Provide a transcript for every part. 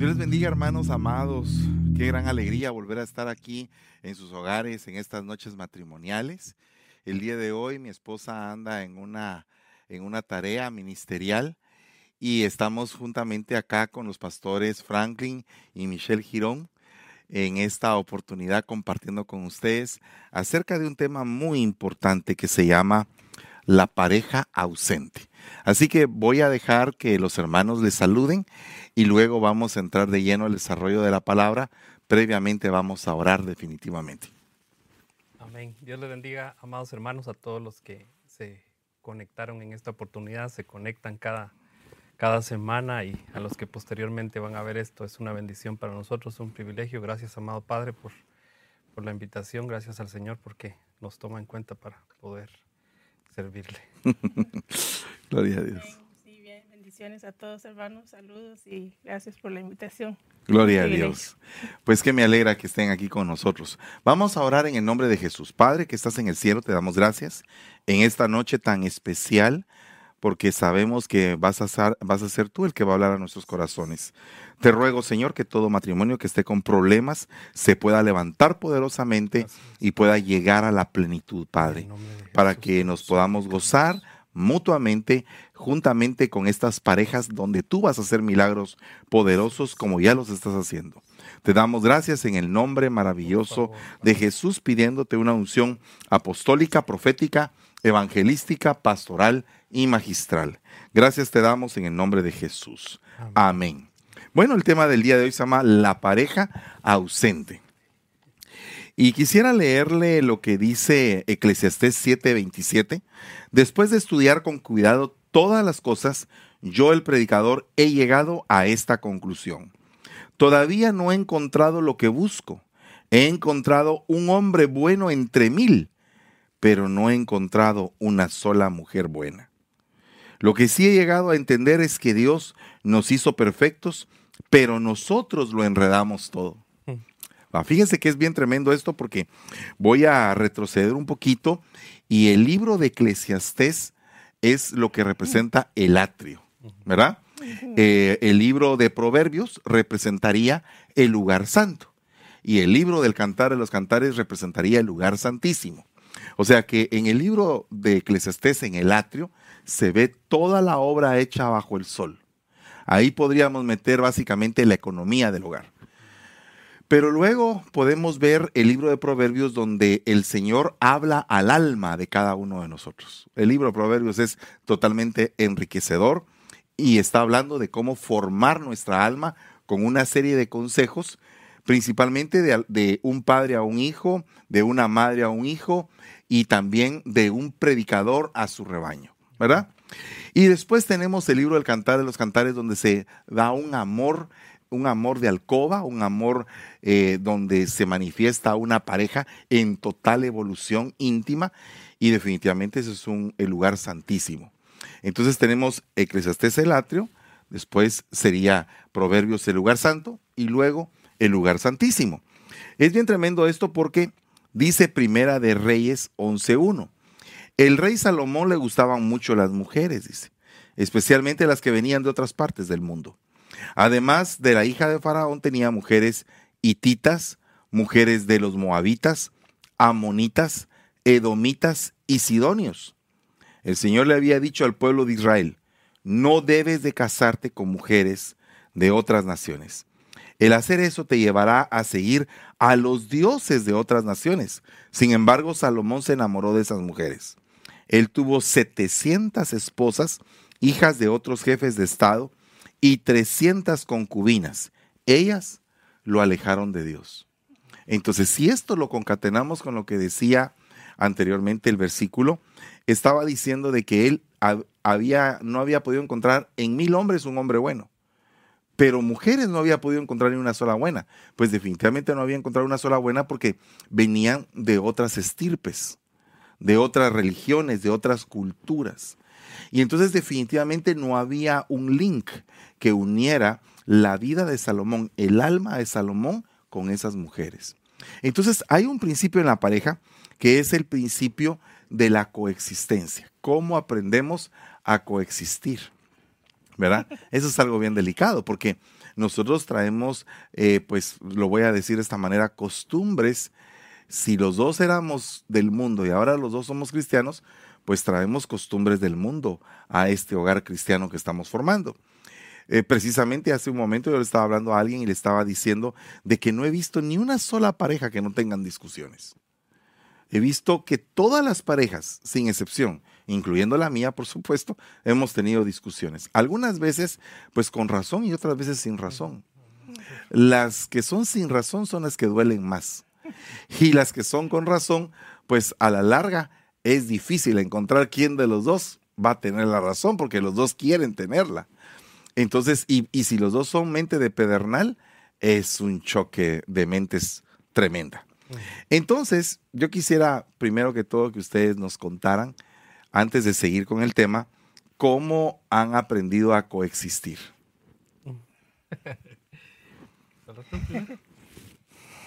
Dios les bendiga, hermanos amados. Qué gran alegría volver a estar aquí en sus hogares en estas noches matrimoniales. El día de hoy mi esposa anda en una, en una tarea ministerial y estamos juntamente acá con los pastores Franklin y Michelle Girón en esta oportunidad compartiendo con ustedes acerca de un tema muy importante que se llama la pareja ausente. Así que voy a dejar que los hermanos les saluden y luego vamos a entrar de lleno al desarrollo de la palabra. Previamente vamos a orar definitivamente. Amén. Dios les bendiga, amados hermanos, a todos los que se conectaron en esta oportunidad, se conectan cada, cada semana y a los que posteriormente van a ver esto. Es una bendición para nosotros, un privilegio. Gracias, amado Padre, por, por la invitación. Gracias al Señor porque nos toma en cuenta para poder servirle. Gloria a Dios. Sí, bien. Bendiciones a todos, hermanos. Saludos y gracias por la invitación. Gloria a Dios. Pues que me alegra que estén aquí con nosotros. Vamos a orar en el nombre de Jesús. Padre, que estás en el cielo, te damos gracias en esta noche tan especial porque sabemos que vas a, ser, vas a ser tú el que va a hablar a nuestros corazones. Te ruego, Señor, que todo matrimonio que esté con problemas se pueda levantar poderosamente y pueda llegar a la plenitud, Padre, para que nos podamos gozar mutuamente, juntamente con estas parejas donde tú vas a hacer milagros poderosos como ya los estás haciendo. Te damos gracias en el nombre maravilloso de Jesús, pidiéndote una unción apostólica, profética, evangelística, pastoral y magistral. Gracias te damos en el nombre de Jesús. Amén. Bueno, el tema del día de hoy se llama la pareja ausente. Y quisiera leerle lo que dice Eclesiastés 7:27. Después de estudiar con cuidado todas las cosas, yo el predicador he llegado a esta conclusión. Todavía no he encontrado lo que busco. He encontrado un hombre bueno entre mil, pero no he encontrado una sola mujer buena. Lo que sí he llegado a entender es que Dios nos hizo perfectos, pero nosotros lo enredamos todo. Mm. Fíjense que es bien tremendo esto porque voy a retroceder un poquito y el libro de Eclesiastés es lo que representa el atrio, ¿verdad? Eh, el libro de Proverbios representaría el lugar santo y el libro del Cantar de los Cantares representaría el lugar santísimo. O sea que en el libro de Eclesiastés, en el atrio, se ve toda la obra hecha bajo el sol. Ahí podríamos meter básicamente la economía del hogar. Pero luego podemos ver el libro de Proverbios donde el Señor habla al alma de cada uno de nosotros. El libro de Proverbios es totalmente enriquecedor y está hablando de cómo formar nuestra alma con una serie de consejos, principalmente de, de un padre a un hijo, de una madre a un hijo y también de un predicador a su rebaño. ¿verdad? Y después tenemos el libro del Cantar de los Cantares donde se da un amor, un amor de alcoba, un amor eh, donde se manifiesta una pareja en total evolución íntima y definitivamente ese es un, el lugar santísimo. Entonces tenemos Eclesiastés el atrio, después sería Proverbios el lugar santo y luego el lugar santísimo. Es bien tremendo esto porque dice Primera de Reyes 11.1 el rey Salomón le gustaban mucho las mujeres, dice, especialmente las que venían de otras partes del mundo. Además de la hija de Faraón tenía mujeres hititas, mujeres de los moabitas, amonitas, edomitas y sidonios. El Señor le había dicho al pueblo de Israel, no debes de casarte con mujeres de otras naciones. El hacer eso te llevará a seguir a los dioses de otras naciones. Sin embargo, Salomón se enamoró de esas mujeres. Él tuvo 700 esposas, hijas de otros jefes de Estado, y 300 concubinas. Ellas lo alejaron de Dios. Entonces, si esto lo concatenamos con lo que decía anteriormente el versículo, estaba diciendo de que él había, no había podido encontrar en mil hombres un hombre bueno, pero mujeres no había podido encontrar ni una sola buena. Pues definitivamente no había encontrado una sola buena porque venían de otras estirpes de otras religiones, de otras culturas. Y entonces definitivamente no había un link que uniera la vida de Salomón, el alma de Salomón con esas mujeres. Entonces hay un principio en la pareja que es el principio de la coexistencia. ¿Cómo aprendemos a coexistir? ¿Verdad? Eso es algo bien delicado porque nosotros traemos, eh, pues lo voy a decir de esta manera, costumbres. Si los dos éramos del mundo y ahora los dos somos cristianos, pues traemos costumbres del mundo a este hogar cristiano que estamos formando. Eh, precisamente hace un momento yo le estaba hablando a alguien y le estaba diciendo de que no he visto ni una sola pareja que no tengan discusiones. He visto que todas las parejas, sin excepción, incluyendo la mía, por supuesto, hemos tenido discusiones. Algunas veces, pues con razón y otras veces sin razón. Las que son sin razón son las que duelen más. Y las que son con razón, pues a la larga es difícil encontrar quién de los dos va a tener la razón, porque los dos quieren tenerla. Entonces, y, si los dos son mente de pedernal, es un choque de mentes tremenda. Entonces, yo quisiera primero que todo que ustedes nos contaran, antes de seguir con el tema, cómo han aprendido a coexistir.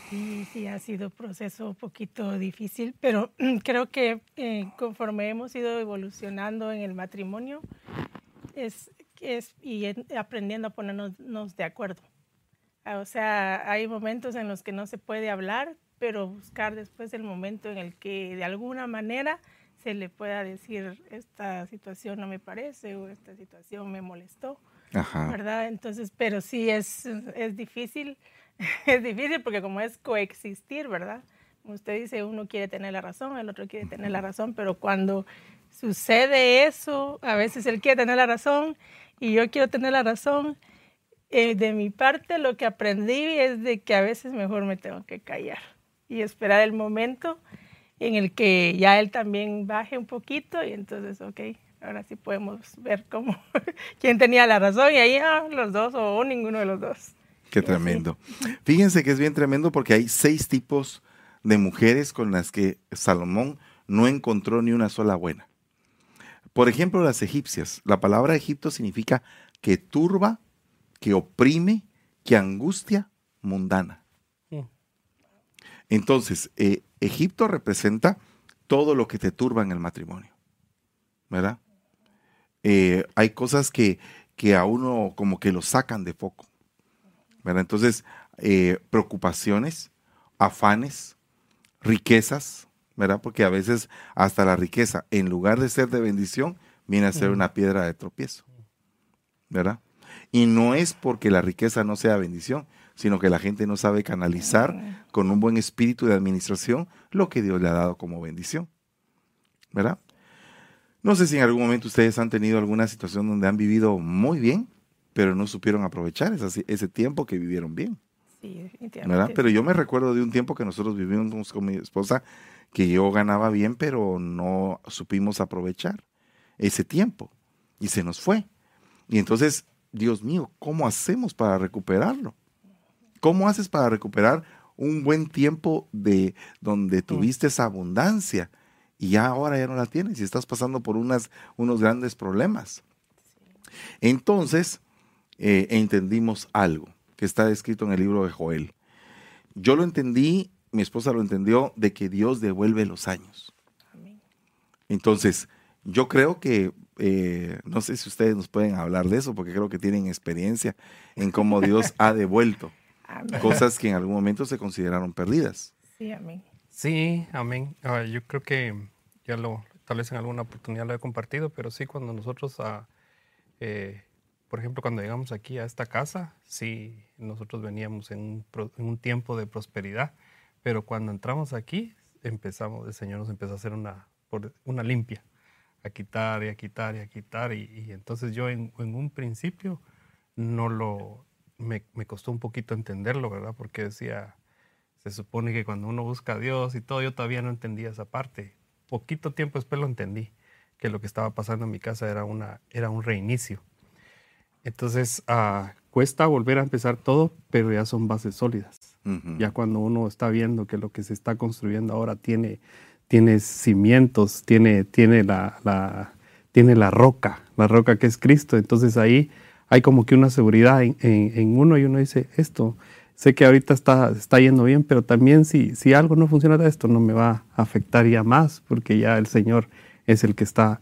Sí, sí, ha sido un proceso un poquito difícil, pero creo que eh, conforme hemos ido evolucionando en el matrimonio es, es, y aprendiendo a ponernos de acuerdo. Ah, o sea, hay momentos en los que no se puede hablar, pero buscar después el momento en el que de alguna manera se le pueda decir esta situación no me parece o esta situación me molestó, ¿verdad? Entonces, pero sí es, es difícil es difícil porque como es coexistir, ¿verdad? Usted dice, uno quiere tener la razón, el otro quiere tener la razón, pero cuando sucede eso, a veces él quiere tener la razón y yo quiero tener la razón. Eh, de mi parte, lo que aprendí es de que a veces mejor me tengo que callar y esperar el momento en el que ya él también baje un poquito y entonces, ok, ahora sí podemos ver cómo, quién tenía la razón y ahí ah, los dos o ninguno de los dos. Qué tremendo. Fíjense que es bien tremendo porque hay seis tipos de mujeres con las que Salomón no encontró ni una sola buena. Por ejemplo, las egipcias. La palabra Egipto significa que turba, que oprime, que angustia, mundana. Entonces, eh, Egipto representa todo lo que te turba en el matrimonio. ¿Verdad? Eh, hay cosas que, que a uno como que lo sacan de foco. Entonces, eh, preocupaciones, afanes, riquezas, ¿verdad? Porque a veces hasta la riqueza, en lugar de ser de bendición, viene a ser una piedra de tropiezo, ¿verdad? Y no es porque la riqueza no sea bendición, sino que la gente no sabe canalizar con un buen espíritu de administración lo que Dios le ha dado como bendición, ¿verdad? No sé si en algún momento ustedes han tenido alguna situación donde han vivido muy bien pero no supieron aprovechar ese, ese tiempo que vivieron bien. Sí, definitivamente. Pero yo me recuerdo de un tiempo que nosotros vivimos con mi esposa que yo ganaba bien, pero no supimos aprovechar ese tiempo y se nos fue. Y entonces, Dios mío, ¿cómo hacemos para recuperarlo? ¿Cómo haces para recuperar un buen tiempo de donde tuviste esa abundancia y ya ahora ya no la tienes y estás pasando por unas, unos grandes problemas? Entonces, eh, entendimos algo que está escrito en el libro de Joel. Yo lo entendí, mi esposa lo entendió, de que Dios devuelve los años. Entonces, yo creo que, eh, no sé si ustedes nos pueden hablar de eso, porque creo que tienen experiencia en cómo Dios ha devuelto cosas que en algún momento se consideraron perdidas. Sí, amén. Sí, amén. Ah, yo creo que ya lo, tal vez en alguna oportunidad lo he compartido, pero sí, cuando nosotros ah, eh, por ejemplo, cuando llegamos aquí a esta casa, sí, nosotros veníamos en un, tiempo de prosperidad, pero cuando entramos aquí, empezamos, el Señor nos empezó a hacer una, una limpia, a quitar y a quitar y a quitar. Y, entonces yo en, un principio no lo, me, me, costó un poquito entenderlo, ¿verdad? Porque decía, se supone que cuando uno busca a Dios y todo, yo todavía no entendía esa parte. Poquito tiempo después lo entendí, que lo que estaba pasando en mi casa era, una, era un reinicio entonces, ah, cuesta volver a empezar todo, pero ya son bases sólidas. Ya cuando uno está viendo que lo que se está construyendo ahora tiene, tiene cimientos, tiene, tiene, la, la, tiene la roca, la roca que es Cristo. Entonces ahí hay como que una seguridad en, en, uno y uno dice, esto, sé que ahorita está, está yendo bien, pero también si, si algo no funciona de esto, no me va a afectar ya más, porque ya el Señor es el que está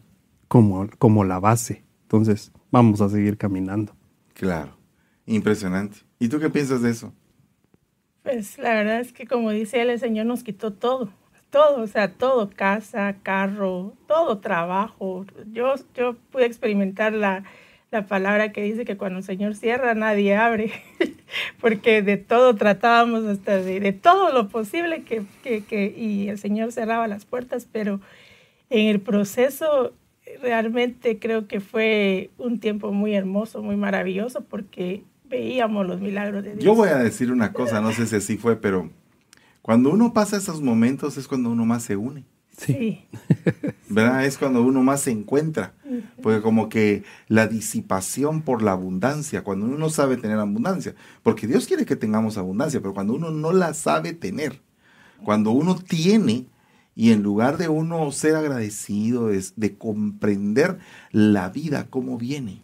como, como la base Entonces, vamos a seguir caminando. Claro, impresionante. ¿Y tú qué piensas de eso? Pues la verdad es que como dice él, el Señor nos quitó todo, todo, o sea, todo, casa, carro, todo trabajo. Yo, yo pude experimentar la, la palabra que dice que cuando el Señor cierra, nadie abre, porque de todo tratábamos hasta de, de todo lo posible que, que, que, y el Señor cerraba las puertas, pero en el proceso realmente creo que fue un tiempo muy hermoso, muy maravilloso, porque veíamos los milagros de Dios. Yo voy a decir una cosa, no sé si así fue, pero cuando uno pasa esos momentos es cuando uno más se une. Sí. ¿Verdad? Es cuando uno más se encuentra. Porque como que la disipación por la abundancia, cuando uno no sabe tener abundancia, porque Dios quiere que tengamos abundancia, pero cuando uno no la sabe tener, cuando uno tiene y en lugar de uno ser agradecido, es de comprender la vida, cómo viene.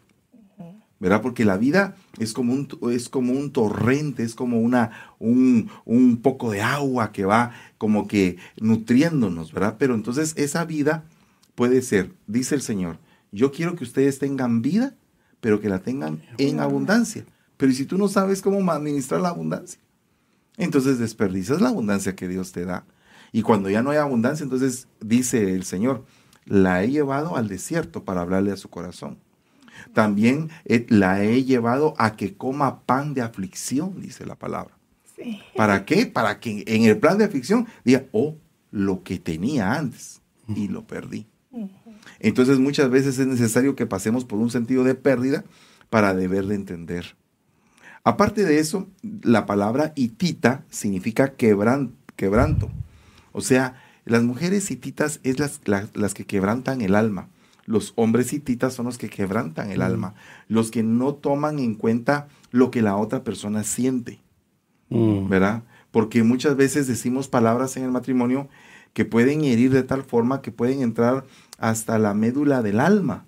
¿Verdad? Porque la vida es como un, es como un torrente, es como una, un, un, poco de agua que va como que nutriéndonos, ¿verdad? Pero entonces esa vida puede ser, dice el Señor, yo quiero que ustedes tengan vida, pero que la tengan en abundancia. Pero si tú no sabes cómo administrar la abundancia, entonces desperdicias la abundancia que Dios te da. Y cuando ya no hay abundancia, entonces dice el Señor, la he llevado al desierto para hablarle a su corazón. También eh, la he llevado a que coma pan de aflicción, dice la palabra. Sí. ¿Para qué? Para que en el plan de aflicción diga, oh, lo que tenía antes y lo perdí. Entonces muchas veces es necesario que pasemos por un sentido de pérdida para deber de entender. Aparte de eso, la palabra hitita significa quebran, quebranto. O sea, las mujeres hititas es las, las, las que quebrantan el alma. Los hombres hititas son los que quebrantan el alma, los que no toman en cuenta lo que la otra persona siente, Mm. ¿verdad? Porque muchas veces decimos palabras en el matrimonio que pueden herir de tal forma que pueden entrar hasta la médula del alma.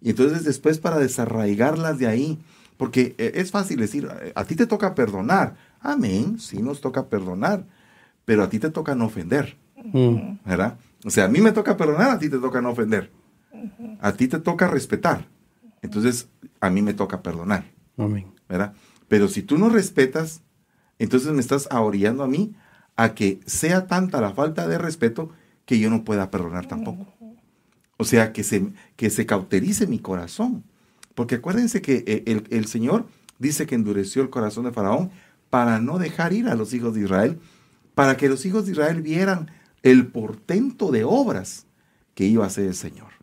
Y entonces después para desarraigarlas de ahí, porque eh, es fácil decir, a ti te toca perdonar. Amén, sí nos toca perdonar, pero a ti te toca no ofender, Mm. ¿verdad? O sea, a mí me toca perdonar, a ti te toca no ofender. A ti te toca respetar. Entonces, a mí me toca perdonar, Amén. ¿verdad? Pero si tú no respetas, entonces me estás orillando a mí a que sea tanta la falta de respeto que yo no pueda perdonar tampoco. O sea, que se, que se cauterice mi corazón. Porque acuérdense que eh, el, el Señor dice que endureció el corazón de Faraón para no dejar ir a los hijos de Israel, para que los hijos de Israel vieran el portento de obras que iba a hacer el Señor.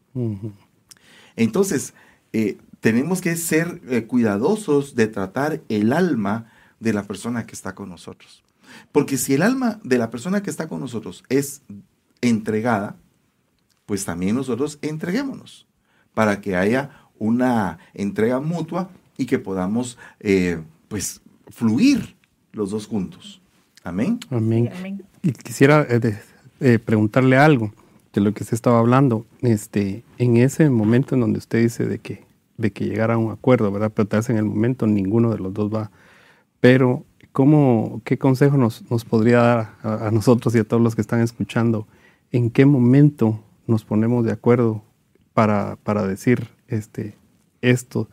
Entonces, eh, tenemos que ser eh, cuidadosos de tratar el alma de la persona que está con nosotros. Porque si el alma de la persona que está con nosotros es entregada, pues también nosotros entreguémonos para que haya una entrega mutua y que podamos, eh, pues, fluir los dos juntos. Amén. Amén. Amén. Y quisiera eh, de- eh, preguntarle algo de lo que se estaba hablando. Este, en ese momento en donde usted dice de que, de que llegara a un acuerdo, ¿verdad? Pero tal vez en el momento ninguno de los dos va. Pero, ¿cómo, ¿qué consejo nos, nos podría dar a, nosotros y a todos los que están escuchando? ¿En qué momento nos ponemos de acuerdo para, para decir este, esto?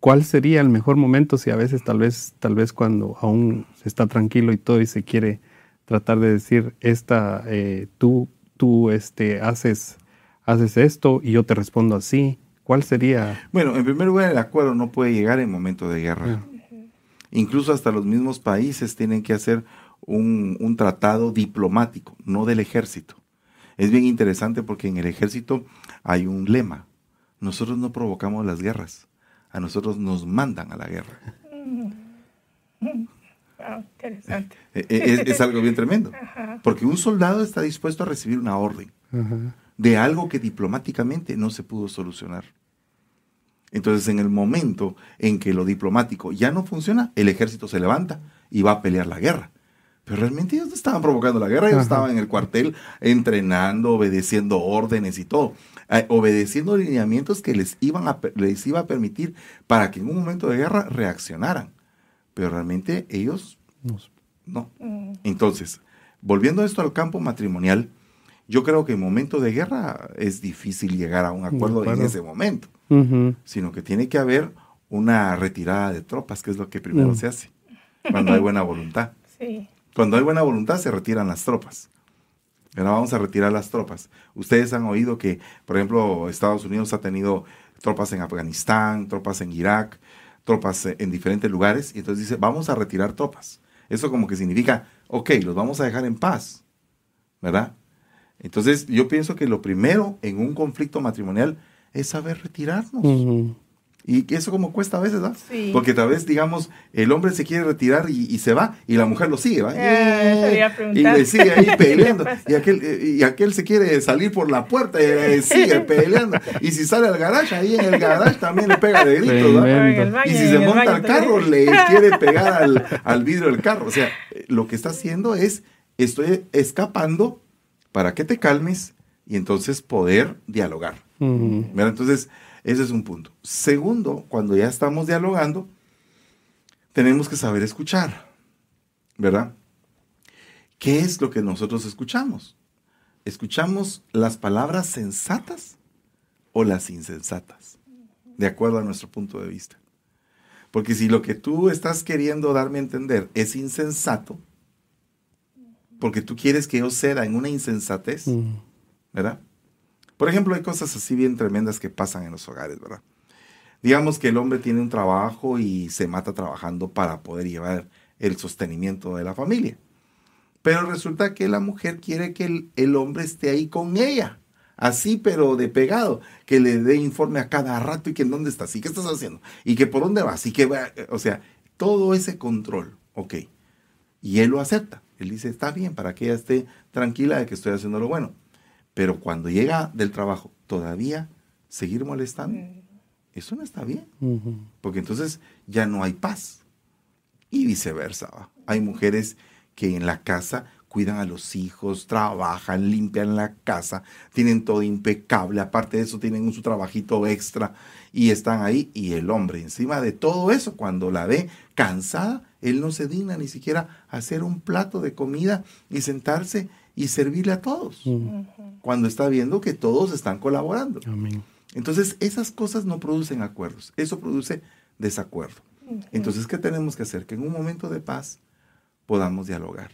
¿Cuál sería el mejor momento si a veces, tal vez, tal vez cuando aún se está tranquilo y todo y se quiere tratar de decir, esta, eh, tú, tú este, haces, haces esto y yo te respondo así? ¿Cuál sería? Bueno, en primer lugar, el acuerdo no puede llegar en momento de guerra. Incluso hasta los mismos países tienen que hacer un, un tratado diplomático, no del ejército. Es bien interesante porque en el ejército hay un lema. Nosotros no provocamos las guerras, a nosotros nos mandan a la guerra. Wow, interesante. E- e- Es, es algo bien tremendo. Porque un soldado está dispuesto a recibir una orden Ajá. de algo que diplomáticamente no se pudo solucionar. Entonces, en el momento en que lo diplomático ya no funciona, el ejército se levanta y va a pelear la guerra. Pero realmente ellos no estaban provocando la guerra, ellos Ajá. estaban en el cuartel entrenando, obedeciendo órdenes y todo, eh, obedeciendo lineamientos que les, iban a, les iba a permitir para que en un momento de guerra reaccionaran. Pero realmente ellos no. Mm, Entonces, volviendo esto al campo matrimonial, yo creo que en momento de guerra es difícil llegar a un acuerdo en ese momento, sino que tiene que haber una retirada de tropas, que es lo que primero mm. se hace, cuando hay buena voluntad. Cuando hay buena voluntad se retiran las tropas. Ahora vamos a retirar las tropas. Ustedes han oído que, por ejemplo, Estados Unidos ha tenido tropas en Afganistán, tropas en Irak, tropas en diferentes lugares, y entonces dice, vamos a retirar tropas. Eso como que significa, ok, los vamos a dejar en paz, ¿verdad? Entonces yo pienso que lo primero en un conflicto matrimonial es saber retirarnos. Y eso como cuesta a veces, ¿no? Sí. Porque tal vez, digamos, el hombre se quiere retirar y, se va y la mujer lo sigue, ¿va? Eh, y le sigue ahí peleando. y, aquel, eh, y aquel se quiere salir por la puerta y eh, sigue peleando. Y si sale al garage, ahí en el garage también le pega de gritos, ¿no? Y si se monta al carro, le quiere pegar al, al vidrio del carro. O sea, lo que está haciendo es, estoy escapando para que te calmes y entonces poder dialogar. Entonces, ese es un punto. Segundo, cuando ya estamos dialogando, tenemos que saber escuchar, ¿verdad? ¿Qué es lo que nosotros escuchamos? ¿Escuchamos las palabras sensatas o las insensatas? De acuerdo a nuestro punto de vista. Porque si lo que tú estás queriendo darme a entender es insensato, porque tú quieres que yo ceda en una insensatez, ¿verdad? Por ejemplo, hay cosas así bien tremendas que pasan en los hogares, ¿verdad? Digamos que el hombre tiene un trabajo y se mata trabajando para poder llevar el sostenimiento de la familia. Pero resulta que la mujer quiere que el, hombre esté ahí con ella, así pero de pegado, que le dé informe a cada rato y que en dónde estás y qué estás haciendo y que por dónde vas y que va, o sea, todo ese control, ok. Y él lo acepta. Él dice, está bien, para que ella esté tranquila de que estoy haciendo lo bueno. Pero cuando llega del trabajo, todavía seguir molestando, eso no está bien. Porque entonces ya no hay paz. Y viceversa. Hay mujeres que en la casa cuidan a los hijos, trabajan, limpian la casa, tienen todo impecable, aparte de eso tienen su trabajito extra y están ahí y el hombre encima de todo eso, cuando la ve cansada, él no se digna ni siquiera hacer un plato de comida y sentarse y servirle a todos, cuando está viendo que todos están colaborando. Entonces, esas cosas no producen acuerdos, eso produce desacuerdo. Entonces, ¿qué tenemos que hacer? Que en un momento de paz podamos dialogar.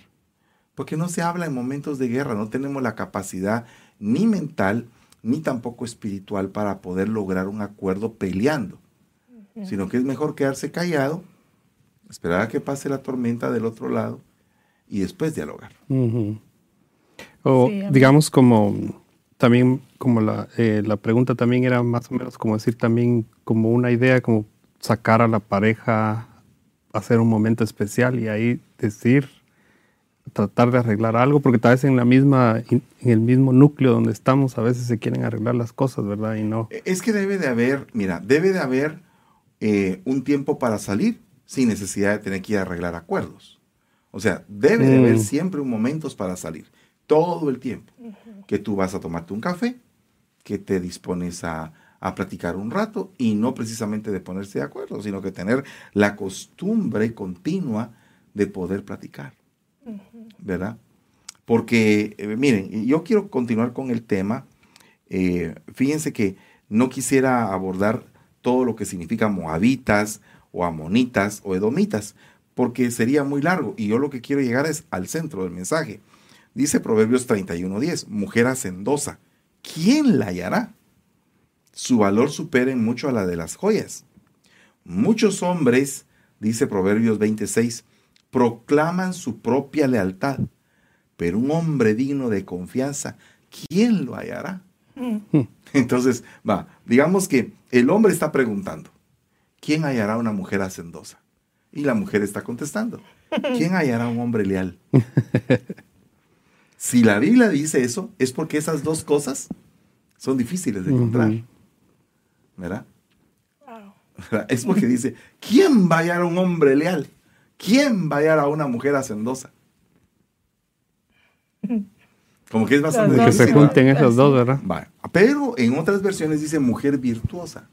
Porque no se habla en momentos de guerra, no tenemos la capacidad ni mental ni tampoco espiritual para poder lograr un acuerdo peleando, sino que es mejor quedarse callado, esperar a que pase la tormenta del otro lado y después dialogar. O digamos como también como la, eh, la pregunta también era más o menos como decir también como una idea como sacar a la pareja, hacer un momento especial y ahí decir, tratar de arreglar algo, porque tal vez en la misma, en el mismo núcleo donde estamos a veces se quieren arreglar las cosas, ¿verdad? Y no. E, es que debe de haber, mira, debe de haber eh, un tiempo para salir sin necesidad de tener que ir a arreglar acuerdos. O sea, debe de haber mm. siempre un momentos para salir todo el tiempo. Que tú vas a tomarte un café, que te dispones a, platicar un rato y no precisamente de ponerse de acuerdo, sino que tener la costumbre continua de poder platicar. ¿Verdad? Porque, eh, miren, yo quiero continuar con el tema. Eh, fíjense que no quisiera abordar todo lo que significa moabitas o amonitas o edomitas, porque sería muy largo. Y yo lo que quiero llegar es al centro del mensaje. Dice Proverbios 31.10, mujer hacendosa, ¿quién la hallará? Su valor supera en mucho a la de las joyas. Muchos hombres, dice Proverbios 26, proclaman su propia lealtad, pero un hombre digno de confianza, ¿quién lo hallará? Mm. Entonces, va, digamos que el hombre está preguntando, ¿quién hallará una mujer hacendosa? Y la mujer está contestando, ¿quién hallará un hombre leal? Si la Biblia dice eso, es porque esas dos cosas son difíciles de encontrar. ¿Verdad? Es porque dice, ¿quién va a hallar a un hombre leal? ¿Quién va a hallar a una mujer hacendosa? Como que es bastante difícil. Que se junten esos dos, ¿verdad? Pero en otras versiones dice mujer virtuosa.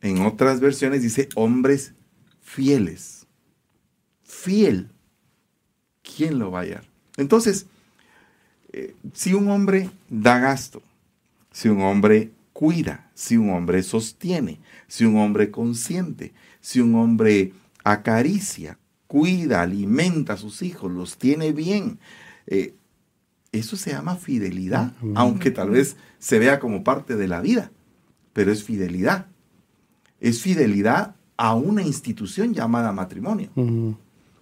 En otras versiones dice hombres fieles. Fiel. ¿Quién lo va a hallar? Entonces, eh, si un hombre da gasto, si un hombre cuida, si un hombre sostiene, si un hombre consiente, si un hombre acaricia, cuida, alimenta a sus hijos, los tiene bien, eh, eso se llama fidelidad, aunque tal vez se vea como parte de la vida, pero es fidelidad. Es fidelidad a una institución llamada matrimonio.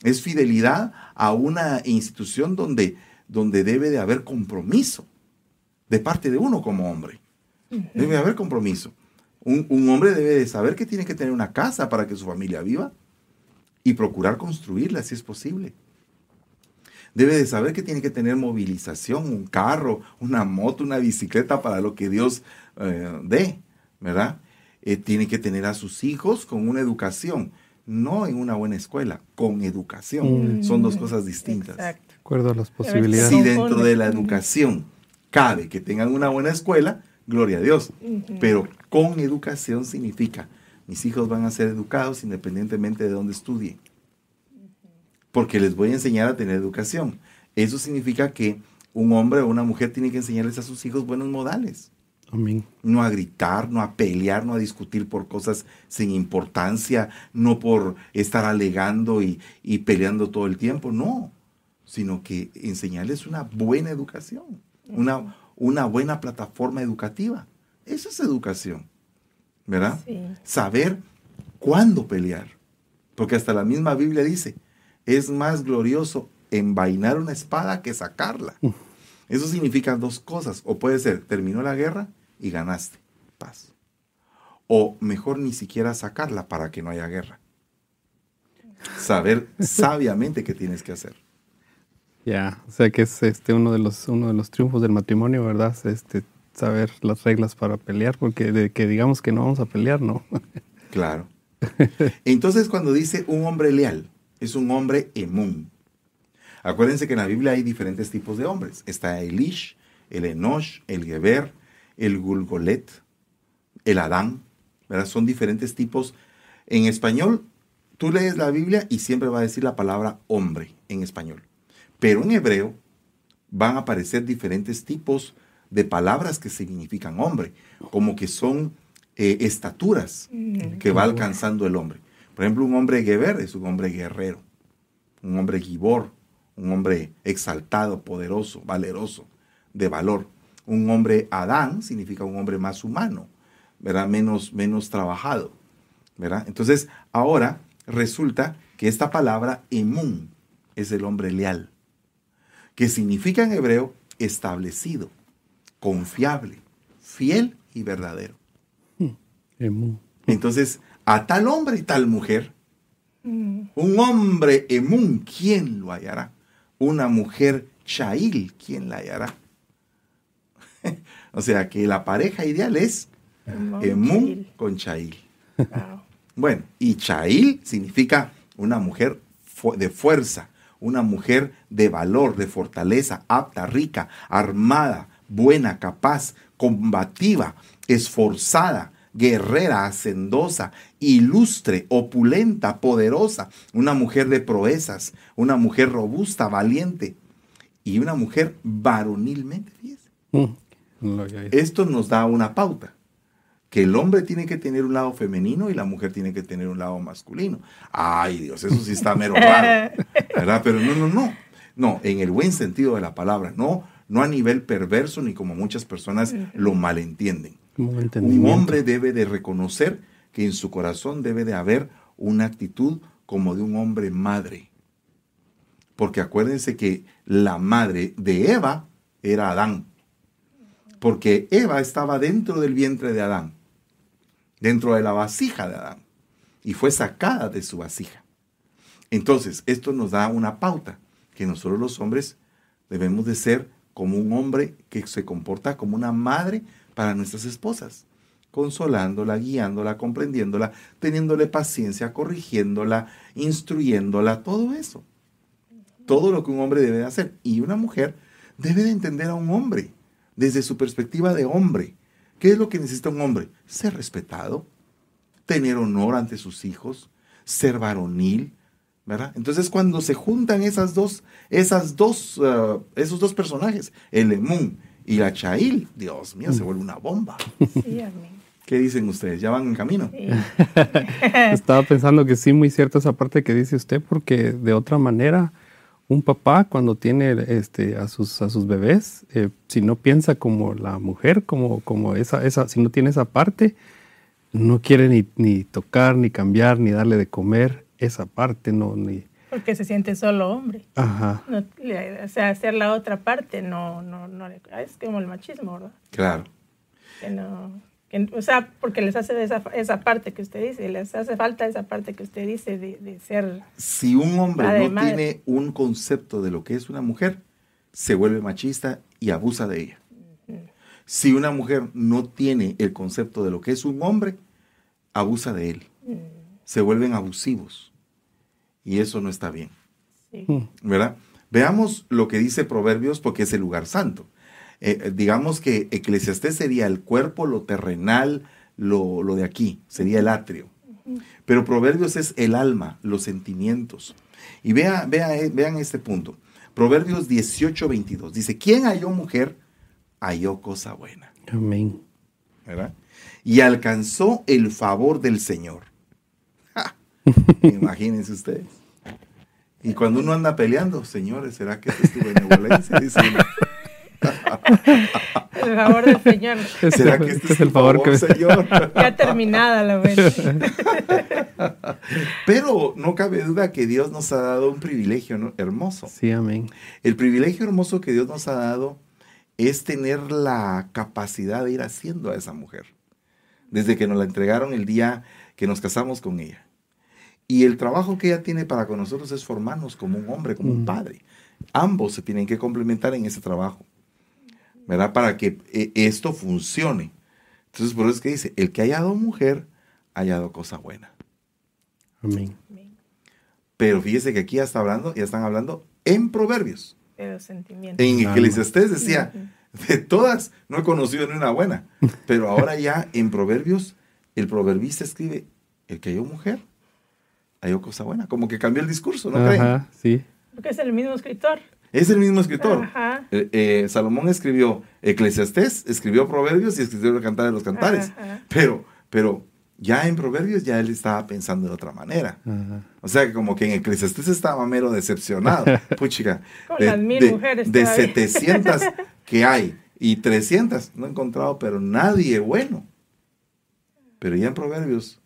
Es fidelidad a una institución donde, donde debe de haber compromiso de parte de uno como hombre. Debe haber compromiso. Un, un, hombre debe de saber que tiene que tener una casa para que su familia viva y procurar construirla si es posible debe de saber que tiene que tener movilización, un carro, una moto, una bicicleta para lo que Dios eh, dé, ¿verdad? Eh, tiene que tener a sus hijos con una educación, no en una buena escuela, con educación. Mm. Son dos cosas distintas. Exacto. De acuerdo a las posibilidades. Si dentro de la educación cabe que tengan una buena escuela, gloria a Dios. Pero con educación significa, mis hijos van a ser educados independientemente de dónde estudien porque les voy a enseñar a tener educación. Eso significa que un hombre o una mujer tiene que enseñarles a sus hijos buenos modales. Amén. No a gritar, no a pelear, no a discutir por cosas sin importancia, no por estar alegando y, peleando todo el tiempo, no, sino que enseñarles una buena educación, una, una buena plataforma educativa. Eso es educación, ¿verdad? Saber cuándo pelear, porque hasta la misma Biblia dice, es más glorioso envainar una espada que sacarla. Eso significa dos cosas. O puede ser, terminó la guerra y ganaste paz. O mejor ni siquiera sacarla para que no haya guerra. Saber sabiamente qué tienes que hacer. Ya, o sea que es este uno de los uno de los triunfos del matrimonio, ¿verdad? Este saber las reglas para pelear, porque de que digamos que no vamos a pelear, no. claro. Entonces cuando dice un hombre leal, es un hombre emún. Acuérdense que en la Biblia hay diferentes tipos de hombres. Está el Ish, el Enosh, el Geber, el Gulgolet, el Adán. ¿verdad? Son diferentes tipos. En español, tú lees la Biblia y siempre va a decir la palabra hombre en español. Pero en hebreo van a aparecer diferentes tipos de palabras que significan hombre, como que son eh, estaturas mm. que va alcanzando el hombre. Por ejemplo, un hombre Geber es un hombre guerrero, un hombre gibor, un hombre exaltado, poderoso, valeroso, de valor. Un hombre Adán significa un hombre más humano, ¿verdad? Menos, menos trabajado, ¿verdad? Entonces, ahora resulta que esta palabra emun es el hombre leal, que significa en hebreo establecido, confiable, fiel y verdadero. Emun. Entonces, a tal hombre y tal mujer. Mm. Un hombre emun, ¿quién lo hallará? Una mujer chail, ¿quién la hallará? o sea que la pareja ideal es emun con chail. Bueno, y chail significa una mujer de fuerza, una mujer de valor, de fortaleza, apta, rica, armada, buena, capaz, combativa, esforzada, guerrera, hacendosa, ilustre, opulenta, poderosa, una mujer de proezas, una mujer robusta, valiente y una mujer varonilmente, mm, Esto nos da una pauta, que el hombre tiene que tener un lado femenino y la mujer tiene que tener un lado masculino. Ay Dios, eso sí está mero raro, ¿verdad? Pero no, no, no, no, en el buen sentido de la palabra, no, no a nivel perverso ni como muchas personas lo malentienden. Un hombre debe de reconocer que en su corazón debe de haber una actitud como de un hombre madre. Porque acuérdense que la madre de Eva era Adán. Porque Eva estaba dentro del vientre de Adán, dentro de la vasija de Adán, y fue sacada de su vasija. Entonces, esto nos da una pauta, que nosotros los hombres debemos de ser como un hombre que se comporta como una madre para nuestras esposas, consolándola, guiándola, comprendiéndola, teniéndole paciencia, corrigiéndola, instruyéndola, todo eso. Todo lo que un hombre debe de hacer. Y una mujer debe de entender a un hombre desde su perspectiva de hombre. ¿Qué es lo que necesita un hombre? Ser respetado, tener honor ante sus hijos, ser varonil, ¿verdad? Entonces cuando se juntan esas dos, esas dos, uh, esos dos personajes, el Emun y la Chail, Dios mío, se vuelve una bomba. Sí, amén. ¿Qué dicen ustedes? ¿Ya van en camino? Sí. Estaba pensando que sí, muy cierta esa parte que dice usted, porque de otra manera, un papá cuando tiene este, a, sus, a sus bebés, eh, si no piensa como la mujer, como, como esa, esa, si no tiene esa parte, no quiere ni, ni tocar, ni cambiar, ni darle de comer esa parte, no, ni... Porque se siente solo hombre. Ajá. No, le- o sea, hacer la otra parte no, no, no le- es como el machismo, ¿verdad? Claro. Que no, que- o sea, porque les hace esa, esa parte que usted dice, les hace falta esa parte que usted dice de, de ser, Si un hombre no madre. tiene un concepto de lo que es una mujer, se vuelve machista y abusa de ella. Si una mujer no tiene el concepto de lo que es un hombre, abusa de él. Se vuelven abusivos. Y eso no está bien. sí, ¿verdad? Veamos lo que dice Proverbios porque es el lugar santo. Eh, eh, digamos que Eclesiastés sería el cuerpo, lo terrenal, lo, lo de aquí, sería el atrio. Pero Proverbios es el alma, los sentimientos. Y vea, vea, eh, vean este punto. Proverbios 18, 22. Dice, ¿quién halló mujer? Halló cosa buena. Amén. ¿verdad? Y alcanzó el favor del Señor. Imagínense ustedes. Y cuando uno anda peleando, señores, ¿será que esto es tu benevolencia? Dice uno. el favor del Señor. ¿Será que este es el favor, que Señor? Ya terminada la buena. Pero no cabe duda que Dios nos ha dado un privilegio ¿no? hermoso. Sí, amén. El privilegio hermoso que Dios nos ha dado es tener la capacidad de ir haciendo a esa mujer. Desde que nos la entregaron el día que nos casamos con ella. Y el trabajo que ella tiene para con nosotros es formarnos como un hombre, como un padre. Ambos se tienen que complementar en ese trabajo. ¿Verdad? Para que eh, esto funcione. Entonces, por eso es que dice, el que ha hallado mujer, ha hallado cosa buena. Amén. Pero fíjese que aquí ya, está hablando, ya están hablando en proverbios. De los sentimientos. En. Eclesiastés decía, de todas no he conocido ni una buena. Pero ahora ya en Proverbios, el proverbista escribe, el que halló mujer, halló cosa buena. Como que cambió el discurso, ¿no creen? Ajá, sí. Porque es el mismo escritor. Es el mismo escritor. Ajá. Eh, eh, Salomón escribió Eclesiastés, escribió Proverbios y escribió el Cantar de los Cantares. Ajá. Pero, pero ya en Proverbios ya él estaba pensando de otra manera. Ajá. O sea, que como que en Eclesiastés estaba mero decepcionado. Puchica, Con de, las mil de- mujeres de todavía. 700 que hay y 300 no he encontrado, pero nadie bueno. Pero ya en Proverbios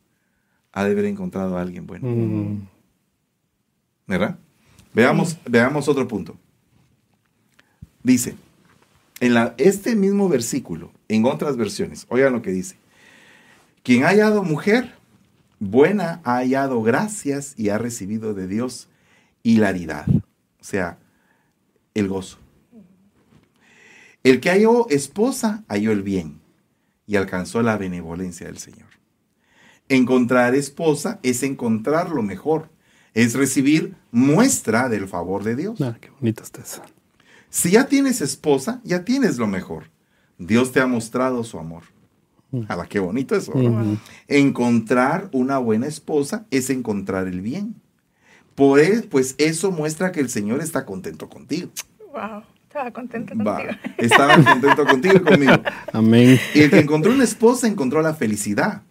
ha de haber encontrado a alguien bueno. Mm. ¿Verdad? Veamos, veamos otro punto. Dice, en la, este mismo versículo, en otras versiones, oigan lo que dice. Quien ha hallado mujer, buena ha hallado gracias y ha recibido de Dios hilaridad, o sea, el gozo. El que halló esposa halló el bien y alcanzó la benevolencia del Señor. Encontrar esposa es encontrar lo mejor, es recibir muestra del favor de Dios. Ah, qué bonito está eso. Si ya tienes esposa, ya tienes lo mejor. Dios te ha mostrado su amor. ¡Hala, qué bonito eso! Encontrar una buena esposa es encontrar el bien. Por e- pues eso muestra que el Señor está contento contigo. Wow. Estaba contenta Va, contigo. estaba contento contigo y conmigo. Amén. Y el que encontró una esposa encontró la felicidad.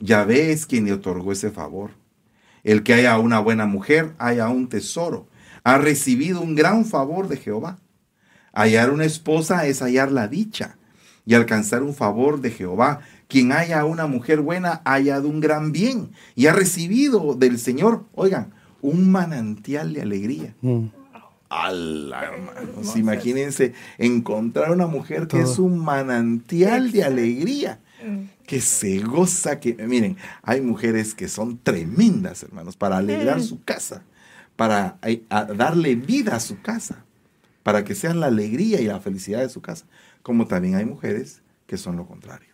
Yahvé es quien le otorgó ese favor. El que haya una buena mujer, haya un tesoro. Ha recibido un gran favor de Jehová. Hallar una esposa es hallar la dicha y alcanzar un favor de Jehová. Quien haya una mujer buena, ha hallado un gran bien y ha recibido del Señor, oigan, un manantial de alegría. Mm. ¡Hala, hermanos! Imagínense encontrar una mujer que Todo. es un manantial de alegría. Que se goza, que miren, hay mujeres que son tremendas, hermanos, para alegrar Mm. su casa, para eh, a- darle vida a su casa, para que sean la alegría y la felicidad de su casa, como también hay mujeres que son lo contrario.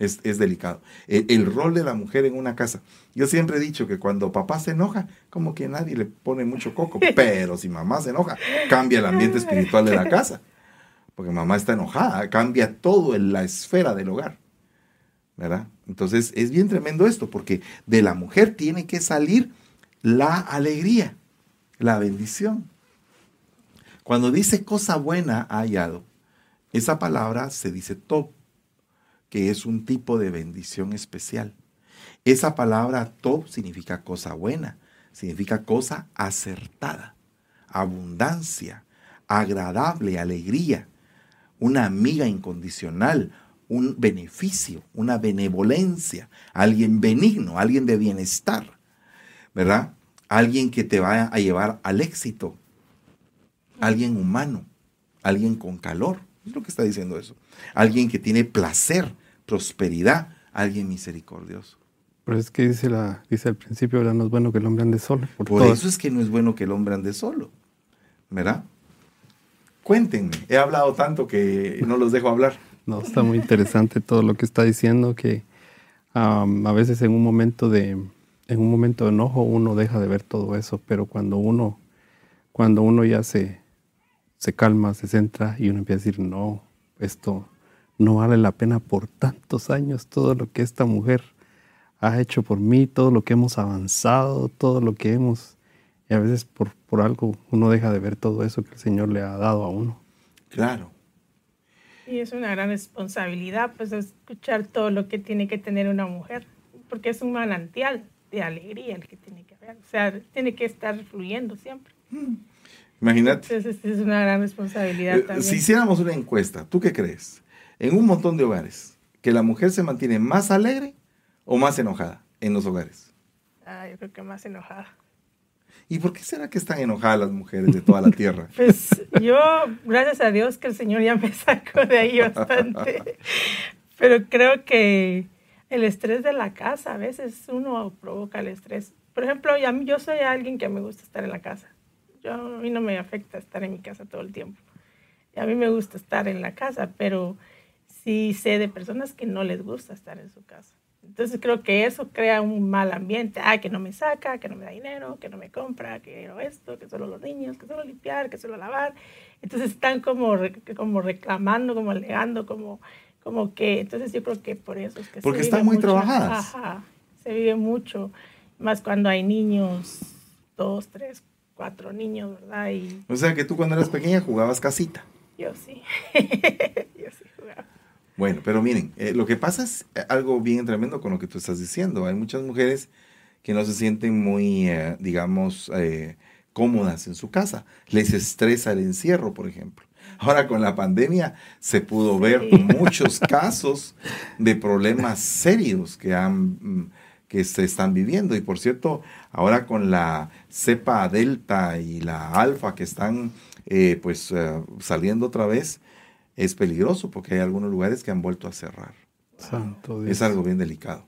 Es, es delicado. El, el rol de la mujer en una casa. Yo siempre he dicho que cuando papá se enoja, como que nadie le pone mucho coco, pero si mamá se enoja, cambia el ambiente espiritual de la casa. Porque mamá está enojada, cambia todo en la esfera del hogar. Entonces es bien tremendo esto, porque de la mujer tiene que salir la alegría, la bendición. Cuando dice cosa buena ha hallado, esa palabra se dice top, que es un tipo de bendición especial. Esa palabra top significa cosa buena, significa cosa acertada, abundancia, agradable, alegría, una amiga incondicional, un beneficio, una benevolencia, alguien benigno, alguien de bienestar, ¿verdad? Alguien que te va a llevar al éxito, alguien humano, alguien con calor, es lo que está diciendo eso, alguien que tiene placer, prosperidad, alguien misericordioso. Pero es que dice, la, dice al principio, no es bueno que el hombre ande solo. Por, eso es que no es bueno que el hombre ande solo, ¿verdad? Cuéntenme, he hablado tanto que no los dejo hablar. No, está muy interesante todo lo que está diciendo, que a veces en un momento de, en un momento de enojo uno deja de ver todo eso, pero cuando uno, cuando uno ya se, se calma, se centra y uno empieza a decir, no, esto no vale la pena por tantos años todo lo que esta mujer ha hecho por mí, todo lo que hemos avanzado, todo lo que hemos... Y a veces por, por algo uno deja de ver todo eso que el Señor le ha dado a uno. Claro. Y es una gran responsabilidad, pues, escuchar todo lo que tiene que tener una mujer, porque es un manantial de alegría el que tiene que haber. O sea, tiene que estar fluyendo siempre. Imagínate. Entonces, es una gran responsabilidad eh, también. Si hiciéramos una encuesta, ¿tú qué crees? En un montón de hogares, que la mujer se mantiene más alegre o más enojada en los hogares? Ah, yo creo que más enojada. ¿Y por qué será que están enojadas las mujeres de toda la tierra? Pues yo, gracias a Dios que el Señor ya me sacó de ahí bastante. Pero creo que el estrés de la casa, a veces uno provoca el estrés. Por ejemplo, yo soy alguien que me gusta estar en la casa. Yo, a mí no me afecta estar en mi casa todo el tiempo. Y a mí me gusta estar en la casa, pero sí sé de personas que no les gusta estar en su casa. Entonces creo que eso crea un mal ambiente. Ah, que no me saca, que no me da dinero, que no me compra, que no esto, que solo los niños, que solo limpiar, que solo lavar. Entonces están como, como reclamando, como alegando, como, como que... Entonces yo creo que por eso es que... Porque están muy trabajadas. Ajá, se vive mucho, más cuando hay niños, dos, tres, cuatro niños, ¿verdad? Y, o sea que tú cuando eras pequeña jugabas casita. Yo sí. Bueno, pero miren, eh, lo que pasa es eh, algo bien tremendo con lo que tú estás diciendo. Hay muchas mujeres que no se sienten muy, eh, digamos, cómodas en su casa. Les estresa el encierro, por ejemplo. Ahora con la pandemia se pudo ver muchos casos de problemas serios que han mm, que se están viviendo. Y por cierto, ahora con la cepa delta y la alfa que están pues saliendo otra vez, es peligroso porque hay algunos lugares que han vuelto a cerrar. Santo Dios. Es algo bien delicado.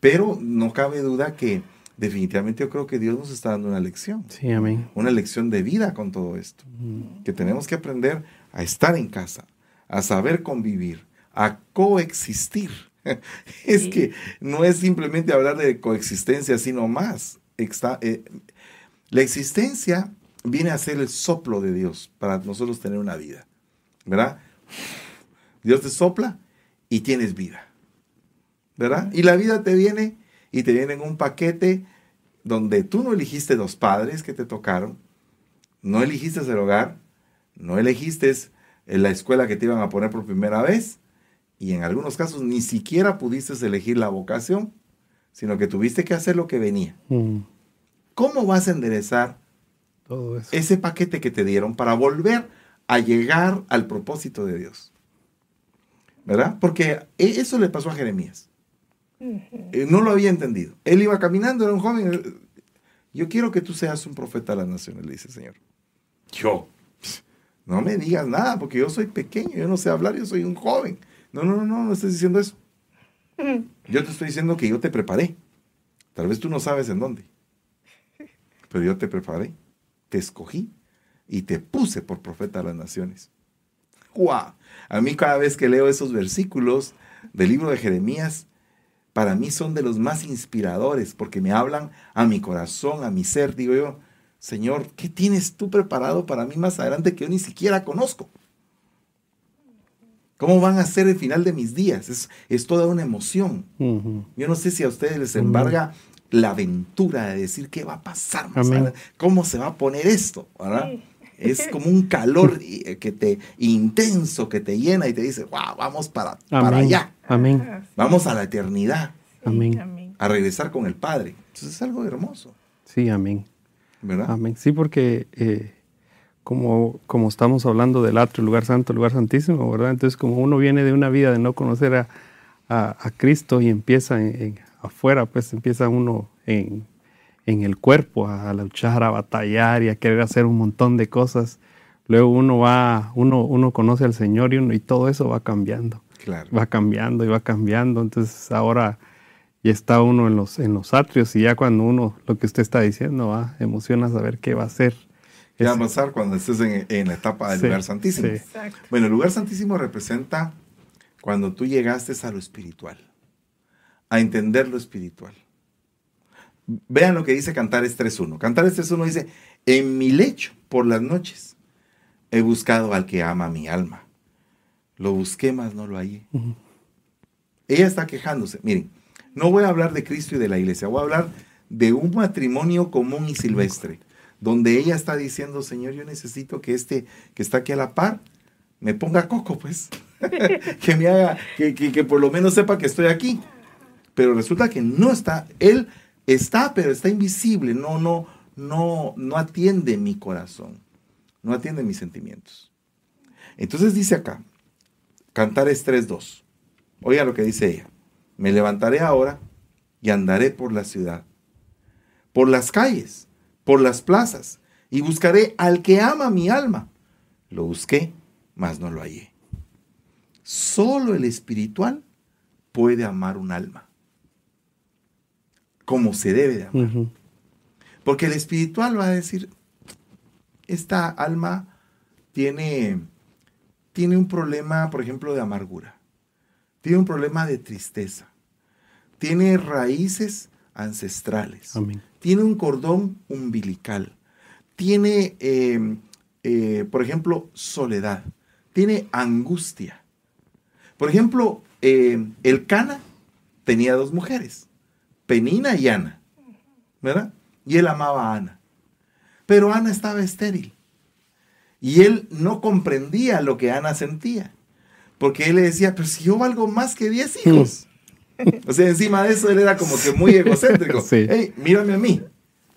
Pero no cabe duda que definitivamente yo creo que Dios nos está dando una lección. Sí, amén. Una lección de vida con todo esto. Mm. Que tenemos que aprender a estar en casa, a saber convivir, a coexistir. es que no es simplemente hablar de coexistencia, sino más. Eh, la existencia viene a ser el soplo de Dios para nosotros tener una vida. ¿Verdad? Dios te sopla y tienes vida. ¿Verdad? Y la vida te viene y te viene en un paquete donde tú no elegiste los padres que te tocaron, no elegiste el hogar, no elegiste la escuela que te iban a poner por primera vez y en algunos casos ni siquiera pudiste elegir la vocación, sino que tuviste que hacer lo que venía. Mm. ¿Cómo vas a enderezar Todo eso. ese paquete que te dieron para volver a llegar al propósito de Dios. ¿Verdad? Porque e, eso le pasó a Jeremías. Eh, no lo había entendido. Él iba caminando, era un joven. Eh, yo quiero que tú seas un profeta de las naciones, le dice el Señor. Yo. No me digas nada, porque yo soy pequeño, yo no sé hablar, yo soy un joven. No, no, no, no, no estés diciendo eso. Yo te estoy diciendo que yo te preparé. Tal vez tú no sabes en dónde. Pero yo te preparé, te escogí y te puse por profeta a las naciones. ¡Guau! A mí cada vez que leo esos versículos del libro de Jeremías, para mí son de los más inspiradores porque me hablan a mi corazón, a mi ser. Digo yo, Señor, ¿qué tienes tú preparado para mí más adelante que yo ni siquiera conozco? ¿Cómo van a ser el final de mis días? Es, es toda una emoción. Yo no sé si a ustedes les embarga la aventura de decir qué va a pasar, cómo se va a poner esto, ¿verdad? Es como un calor eh, que te intenso que te llena y te dice, wow, vamos para, para allá. Amén. Vamos a la eternidad. Amén. A regresar con el Padre. Entonces es algo hermoso. Sí, amén. ¿Verdad? Amén. Sí, porque eh, como, como estamos hablando del atrio, lugar santo, lugar santísimo, ¿verdad? Entonces como uno viene de una vida de no conocer a, a, Cristo y empieza en, afuera, pues empieza uno en, en el cuerpo a luchar, a batallar y a querer hacer un montón de cosas. Luego uno va, uno, uno conoce al Señor y, uno, y todo eso va cambiando. Claro. Va cambiando y va cambiando. Entonces ahora ya está uno en los, en los atrios y ya cuando uno, lo que usted está diciendo, va, emociona saber qué va a hacer. ¿Qué va a pasar cuando estés en, la etapa del lugar santísimo? Bueno, el lugar santísimo representa cuando tú llegaste a lo espiritual, a entender lo espiritual. Vean lo que dice Cantares 3.1. Cantares 3.1 dice, en mi lecho por las noches he buscado al que ama mi alma. Lo busqué, mas no lo hallé. Ella está quejándose. Miren, no voy a hablar de Cristo y de la iglesia, voy a hablar de un matrimonio común y silvestre, donde ella está diciendo, Señor, yo necesito que este que está aquí a la par me ponga coco, pues, que me haga, que, que por lo menos sepa que estoy aquí. Pero resulta que no está, él Está, pero está invisible, no, no, no, no atiende mi corazón, no atiende mis sentimientos. Entonces dice acá, Cantares 3.2. Oiga lo que dice ella. Me levantaré ahora y andaré por la ciudad, por las calles, por las plazas, y buscaré al que ama mi alma. Lo busqué, mas no lo hallé. Solo el espiritual puede amar un alma como se debe de amar. Porque el espiritual va a decir, esta alma tiene, tiene un problema, por ejemplo, de amargura, tiene un problema de tristeza, tiene raíces ancestrales, tiene un cordón umbilical, tiene, em, eh, por ejemplo, soledad, tiene angustia. Por ejemplo, em, el Cana tenía dos mujeres Penina y Ana, ¿verdad? Y él amaba a Ana. Pero Ana estaba estéril. Y él no comprendía lo que Ana sentía. Porque él le decía, pero si yo valgo más que 10 hijos. o sea, encima de eso él era como que muy egocéntrico. Sí. Hey, mírame a mí.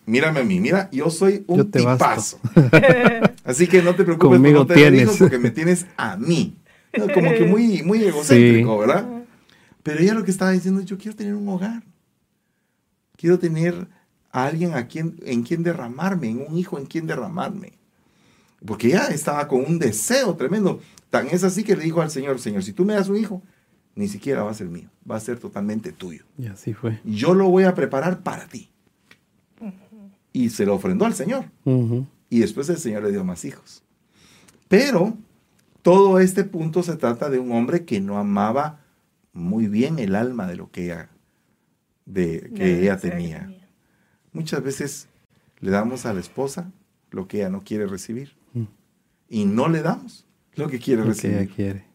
Mírame a mí. Mira, yo soy un tipazo. Así que no te preocupes Conmigo por no tener hijos porque me tienes a mí. Como que muy, muy egocéntrico, ¿verdad? Pero ella lo que estaba diciendo es, yo quiero tener un hogar. Quiero tener a alguien a quien, en quien derramarme, en un hijo en quien derramarme. Porque ya estaba con un deseo tremendo. Tan es así que le dijo al Señor, Señor, si tú me das un hijo, ni siquiera va a ser mío, va a ser totalmente tuyo. Y así fue. Yo lo voy a preparar para ti. Y se lo ofrendó al Señor. Y después el Señor le dio más hijos. Pero todo este punto se trata de un hombre que no amaba muy bien el alma de lo que ella de, que ella tenía. Muchas veces le damos a la esposa lo que ella no quiere recibir mm. y no le damos lo que quiere recibir. quiere.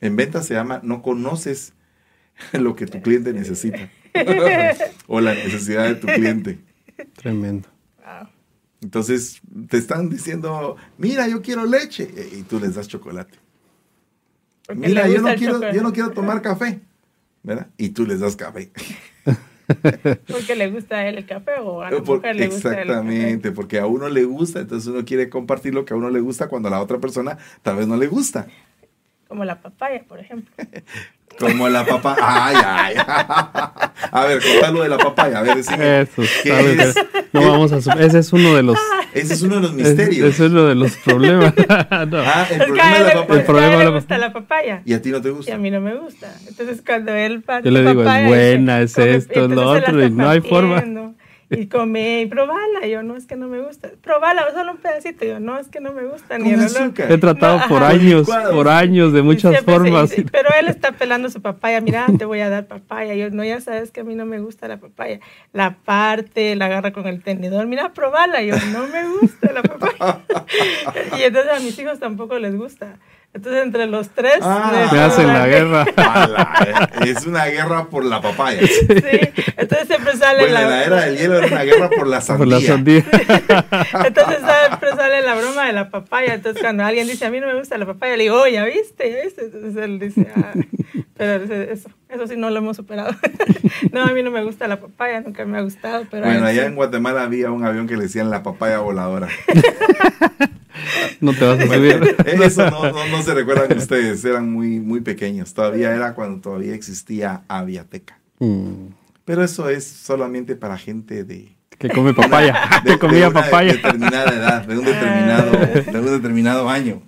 En venta se llama no conoces lo que tu cliente necesita o la necesidad de tu cliente. Tremendo. Entonces te están diciendo, mira, yo quiero leche y tú les das chocolate. mira, yo no, quiero, yo no quiero tomar café. ¿Verdad? Y tú les das café. Porque le gusta a él el café o a la mujer le gusta Exactamente, porque a uno le gusta, entonces uno quiere compartir lo que a uno le gusta cuando a la otra persona tal vez no le gusta. Como la papaya, por ejemplo. Como la papaya. Ay, ay. A ver, contalo de la papaya. A ver, decime. Eso, ¿qué es? No vamos a Ese es uno de los. Ese es uno de los misterios. Ese, es uno de los problemas. Ah, el problema de la papaya. El problema le gusta la papaya. Y a ti no te gusta. Y a mí no me gusta. Entonces, cuando él Yo le digo, es buena, es esto, es lo otro, y no hay forma y come y probala. Yo, no, es que no me gusta. Probala, solo un pedacito. Yo, no, es que no me gusta. Ni el He tratado por años, por años, de muchas formas. pero él está pelando su papaya. Mira, te voy a dar papaya. Yo, no, ya sabes que a mí no me gusta la papaya. La parte, la agarra con el tenedor. Mira, probala. Yo, no me gusta la papaya. y entonces a mis hijos tampoco les gusta Entonces entre los tres Ah. Se hacen la guerra. Es una guerra por la papaya. Sí, entonces siempre sale Bueno, la, en la era del hielo era una guerra por la sandía. Por la sandía. Entonces siempre sale la broma de la papaya. Entonces cuando alguien dice a mí no me gusta la papaya, le digo, oh, ya viste, ya viste. Entonces él dice, ah, pero eso, eso sí no lo hemos superado. No, a mí no me gusta la papaya, nunca me ha gustado, pero Bueno, allá sí. en Guatemala había un avión que le decían la papaya voladora. No te vas a subir. Eso no, no, no se recuerdan ustedes, eran muy, muy pequeños. Todavía era cuando todavía existía Aviateca. Mm, Pero eso es solamente para gente de, Que come papaya. de, Que comía de una papaya. determinada edad, de un determinado, de un determinado año.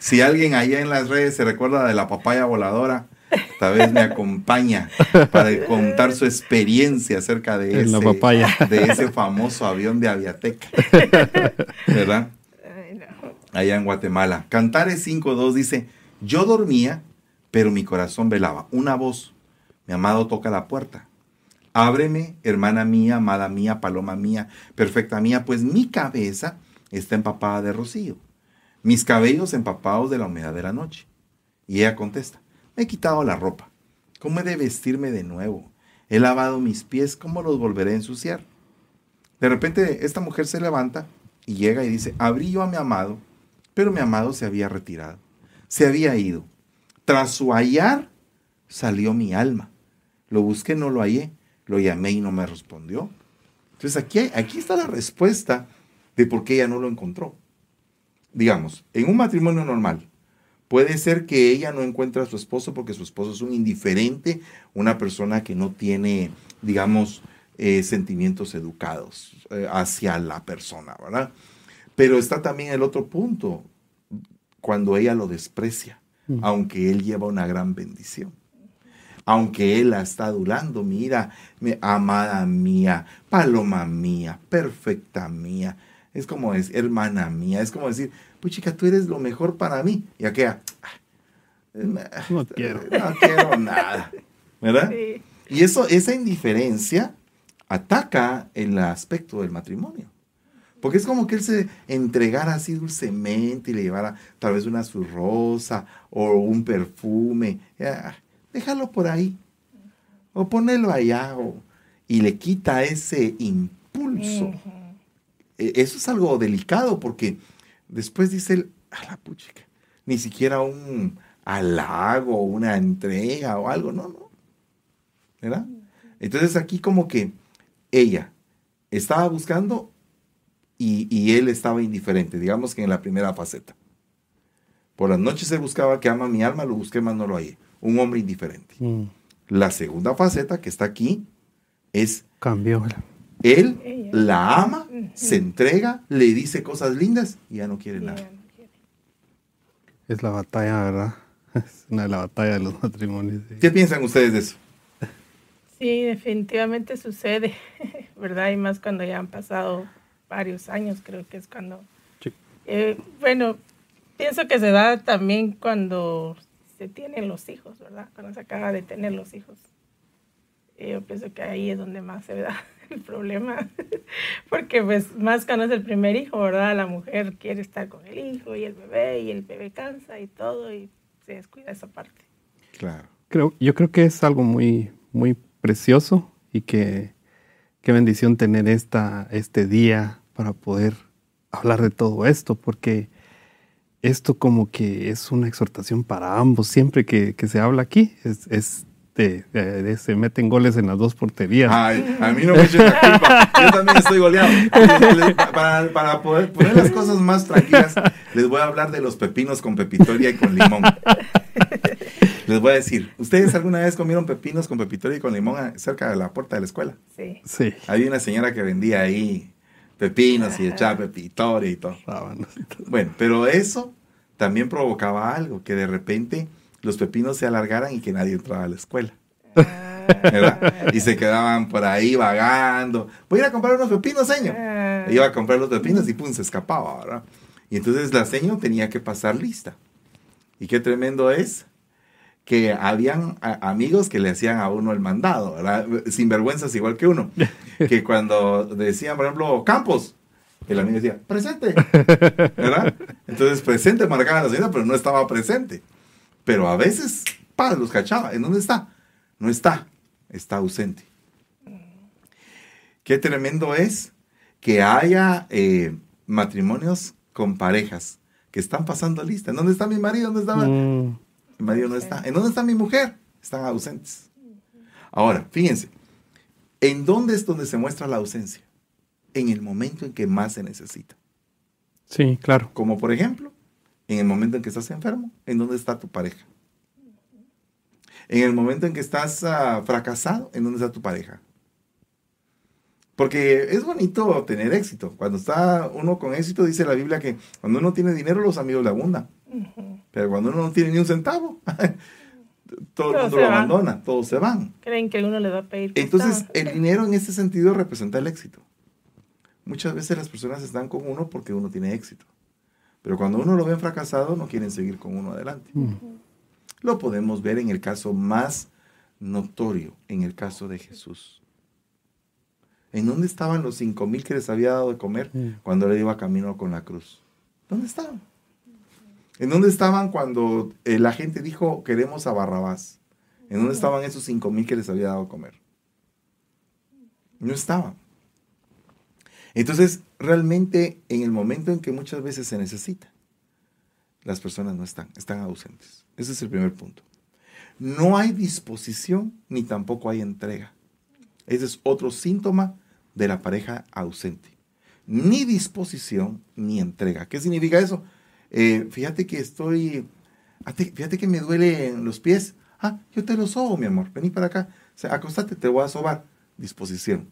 Si alguien allá en las redes se recuerda de la papaya voladora, tal vez me acompaña para contar su experiencia acerca de ese, papaya. de ese famoso avión de Aviateca. ¿Verdad? Allá en Guatemala. Cantares 5.2 dice, yo dormía, pero mi corazón velaba. Una voz, mi amado toca la puerta. Ábreme, hermana mía, amada mía, paloma mía, perfecta mía, pues mi cabeza está empapada de rocío, mis cabellos empapados de la humedad de la noche. Y ella contesta, me he quitado la ropa, ¿cómo he de vestirme de nuevo? He lavado mis pies, ¿cómo los volveré a ensuciar? De repente esta mujer se levanta y llega y dice, abrí yo a mi amado, pero mi amado se había retirado, se había ido. Tras su hallar salió mi alma. Lo busqué, no lo hallé, lo llamé y no me respondió. Entonces aquí, aquí está la respuesta de por qué ella no lo encontró. Digamos, en un matrimonio normal, puede ser que ella no encuentre a su esposo porque su esposo es un indiferente, una persona que no tiene, digamos, eh, sentimientos educados eh, hacia la persona, ¿verdad? Pero está también el otro punto, cuando ella lo desprecia, aunque él lleva una gran bendición. Aunque él la está adulando, mira, mi amada mía, paloma mía, perfecta mía. Es como es hermana mía, es como decir, pues chica, tú eres lo mejor para mí. Y aquella, "Ah, No quiero. no quiero nada. ¿Verdad? Sí. Y eso, esa indiferencia ataca el aspecto del matrimonio. Porque es como que él se entregara así dulcemente y le llevara tal vez una su rosa o un perfume. Ya, déjalo por ahí. O ponelo allá. o- y le quita ese impulso. Eso es algo delicado porque después dice él, a la puchica, ni siquiera un halago, una entrega o algo, no, no. ¿Verdad? Entonces aquí como que ella estaba buscando y, y él estaba indiferente, digamos que en la primera faceta. Por las noches se buscaba que ama mi alma, lo busqué, más no lo hallé. Un hombre indiferente. Mm, La segunda faceta que está aquí es Cambió. Él la ama, se entrega, le dice cosas lindas y ya no quiere nada. Es la batalla, ¿verdad? Es una de las batallas de los matrimonios. sí. ¿Qué piensan ustedes de eso? Sí, definitivamente sucede, ¿verdad? Y más cuando ya han pasado varios años, creo que es cuando... Sí. Eh, bueno, pienso que se da también cuando se tienen los hijos, ¿verdad? Cuando se acaba de tener los hijos. Yo pienso que ahí es donde más se da el problema, porque pues más cuando es el primer hijo, ¿verdad? La mujer quiere estar con el hijo y el bebé y el bebé cansa y todo y se descuida esa parte. Claro. Creo, yo creo que es algo muy, muy precioso y que qué bendición tener esta, este día para poder hablar de todo esto, porque esto como que es una exhortación para ambos. Siempre que, que se habla aquí, es, es se meten goles en las dos porterías. Ay, a mí no me echen la culpa. Yo también estoy goleado. Para, para poder poner las cosas más tranquilas, les voy a hablar de los pepinos con pepitoria y con limón. Les voy a decir, ¿ustedes alguna vez comieron pepinos con pepitoria y con limón cerca de la puerta de la escuela? Sí. Sí, Había una señora que vendía ahí pepinos y echaba pepitoria y todo. y todo. Bueno, pero eso también provocaba algo, que de repente los pepinos se alargaran y que nadie entraba a la escuela. ¿verdad? Y se quedaban por ahí vagando. Voy a ir a comprar unos pepinos, señor. Ah. Iba a comprar los pepinos y pum, se escapaba, ¿verdad? Y entonces la señor tenía que pasar lista. Y qué tremendo es que habían amigos que le hacían a uno el mandado, ¿verdad? Sinvergüenzas igual que uno. Que cuando decían, por ejemplo, Campos, El amigo decía, presente. ¿Verdad? Entonces, presente marcaba la señora, pero no estaba presente. Pero a veces, pa, los cachaba. ¿En dónde está? No está, está ausente. Qué tremendo es que haya eh, matrimonios con parejas que están pasando lista. ¿En dónde está mi marido? ¿Dónde está? Mm, Mi marido no está. ¿En dónde está mi mujer? Están ausentes. Ahora, fíjense, ¿en dónde es donde se muestra la ausencia? En el momento en que más se necesita. sí, claro. Como por ejemplo, en el momento en que estás enfermo, ¿en dónde está tu pareja? En el momento en que estás ah, fracasado, ¿en dónde está tu pareja? Porque es bonito tener éxito. Cuando está uno con éxito, dice la Biblia que cuando uno tiene dinero, los amigos le abundan. Pero cuando uno no tiene ni un centavo, todo el mundo lo van. abandona, todos se van. Creen que uno le va a pedir. Entonces, el dinero en ese sentido representa el éxito. Muchas veces las personas están con uno porque uno tiene éxito. Pero cuando uno lo ve fracasado, no quieren seguir con uno adelante. Lo podemos ver en el caso más notorio, en el caso de Jesús. ¿En dónde estaban los cinco mil que les había dado de comer Mm. cuando él iba camino con la cruz? ¿Dónde estaban? ¿En dónde estaban cuando eh, la gente dijo queremos a Barrabás? ¿En dónde estaban esos cinco mil que les había dado de comer? No estaban. Entonces, realmente en el momento en que muchas veces se necesita, las personas no están, están ausentes. Ese es el primer punto. No hay disposición ni tampoco hay entrega. Ese es otro síntoma de la pareja ausente. Ni disposición ni entrega. ¿Qué significa eso? Eh, fíjate que estoy, fíjate, fíjate que me duele en los pies. Ah, yo te lo sobo, mi amor. Vení para acá. O sea, acostate, te voy a sobar. Disposición.